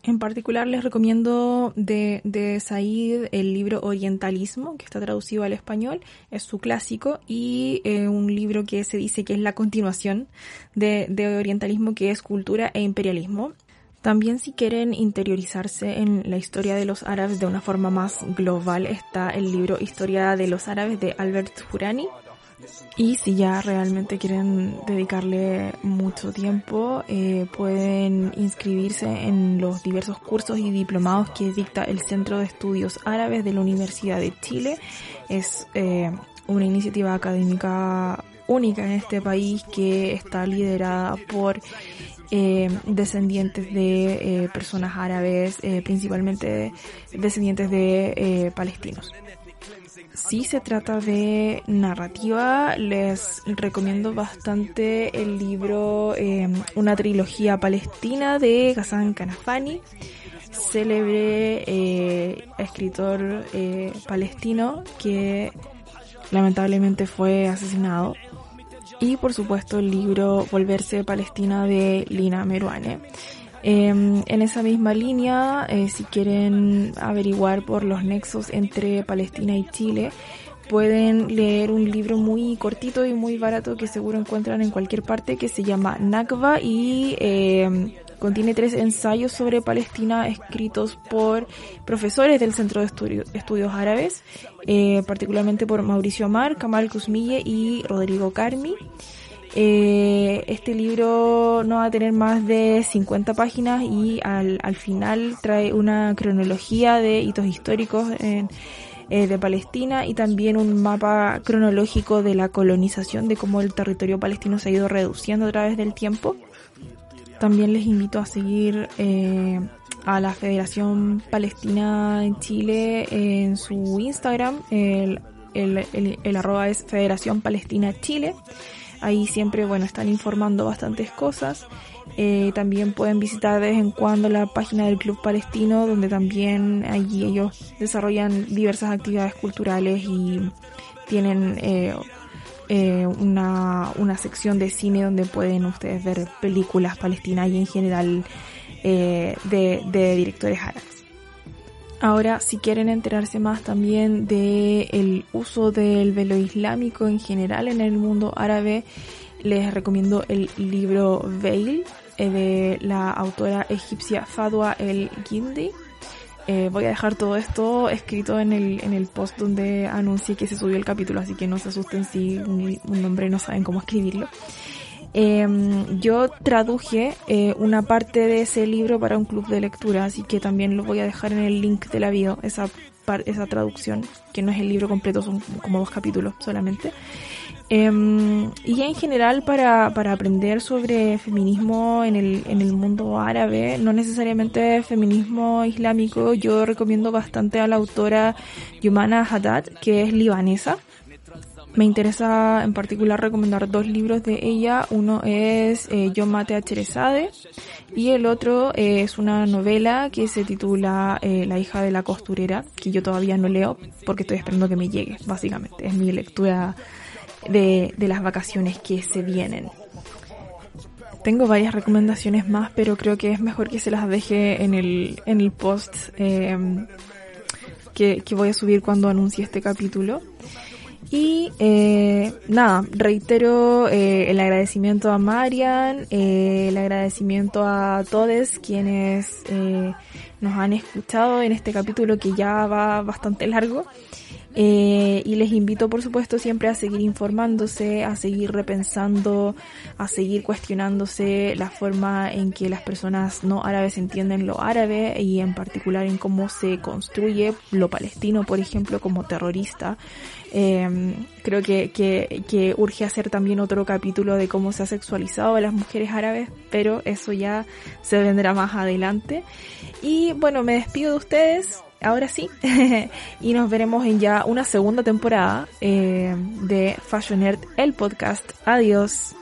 En particular les recomiendo de, de Said el libro Orientalismo, que está traducido al español, es su clásico, y eh, un libro que se dice que es la continuación de, de Orientalismo, que es Cultura e Imperialismo. También si quieren interiorizarse en la historia de los árabes de una forma más global está el libro Historia de los árabes de Albert Hurani, y si ya realmente quieren dedicarle mucho tiempo, eh, pueden inscribirse en los diversos cursos y diplomados que dicta el Centro de Estudios Árabes de la Universidad de Chile. Es eh, una iniciativa académica única en este país que está liderada por eh, descendientes de personas árabes, principalmente descendientes de palestinos si se trata de narrativa, les recomiendo bastante el libro em, Una trilogía palestina de Ghassan Kanafani, célebre eh, escritor eh, palestino que lamentablemente fue asesinado. Y por supuesto el libro Volverse Palestina de Lina Meruane. Em, en esa misma línea, eh, si quieren averiguar por los nexos entre Palestina y Chile, pueden leer un libro muy cortito y muy barato que seguro encuentran en cualquier parte que se llama Nakba y em, contiene tres ensayos sobre Palestina escritos por profesores del Centro de Estudios Árabes, eh, particularmente por Mauricio Amar, Kamal Kuzmille y Rodrigo Carmi. Eh, este libro no va a tener más de 50 páginas y al, al final trae una cronología de hitos históricos eh, de Palestina y también un mapa cronológico de la colonización, de cómo el territorio palestino se ha ido reduciendo a través del tiempo. También les invito a seguir eh, a la Federación Palestina en Chile en su Instagram. El arroba es Federación Palestina Chile. Ahí siempre, bueno, están informando bastantes cosas. Eh, también pueden visitar de vez en cuando la página del Club Palestino, donde también allí ellos desarrollan diversas actividades culturales y tienen eh, eh, una, una sección de cine donde pueden ustedes ver películas palestinas y en general de, de directores árabes. Ahora, si quieren enterarse más también de el uso del velo islámico en general en el mundo árabe, les recomiendo el libro Veil eh, de la autora egipcia Fadwa el Gindi. Eh, voy a dejar todo esto escrito en el, en el post donde anuncié que se subió el capítulo, así que no se asusten si un, un nombre no saben cómo escribirlo. Eh, yo traduje eh, una parte de ese libro para un club de lectura, así que también lo voy a dejar en el link de la video, esa, esa traducción, que no es el libro completo, son como dos capítulos solamente. Em, y en general para, para aprender sobre feminismo en el, en el mundo árabe, no necesariamente feminismo islámico, yo recomiendo bastante a la autora Yumana Haddad, que es libanesa. Me interesa en particular recomendar dos libros de ella. Uno es eh, Yo mate a Cherezade y el otro es una novela que se titula eh, La hija de la costurera, que yo todavía no leo porque estoy esperando que me llegue, básicamente. Es mi lectura de, de las vacaciones que se vienen. Tengo varias recomendaciones más, pero creo que es mejor que se las deje en el, en el post eh, que, que voy a subir cuando anuncie este capítulo. Y eh, nada, reitero eh, el agradecimiento a Marian, eh, el agradecimiento a todos quienes eh, nos han escuchado en este capítulo que ya va bastante largo. Eh, y les invito, por supuesto, siempre a seguir informándose, a seguir repensando, a seguir cuestionándose la forma en que las personas no árabes entienden lo árabe y en particular en cómo se construye lo palestino, por ejemplo, como terrorista. Eh, creo que, que, que urge hacer también otro capítulo de cómo se ha sexualizado a las mujeres árabes, pero eso ya se vendrá más adelante. Y bueno, me despido de ustedes ahora sí. [LAUGHS] y nos veremos en ya una segunda temporada eh, de Fashion Nerd, el podcast. Adiós.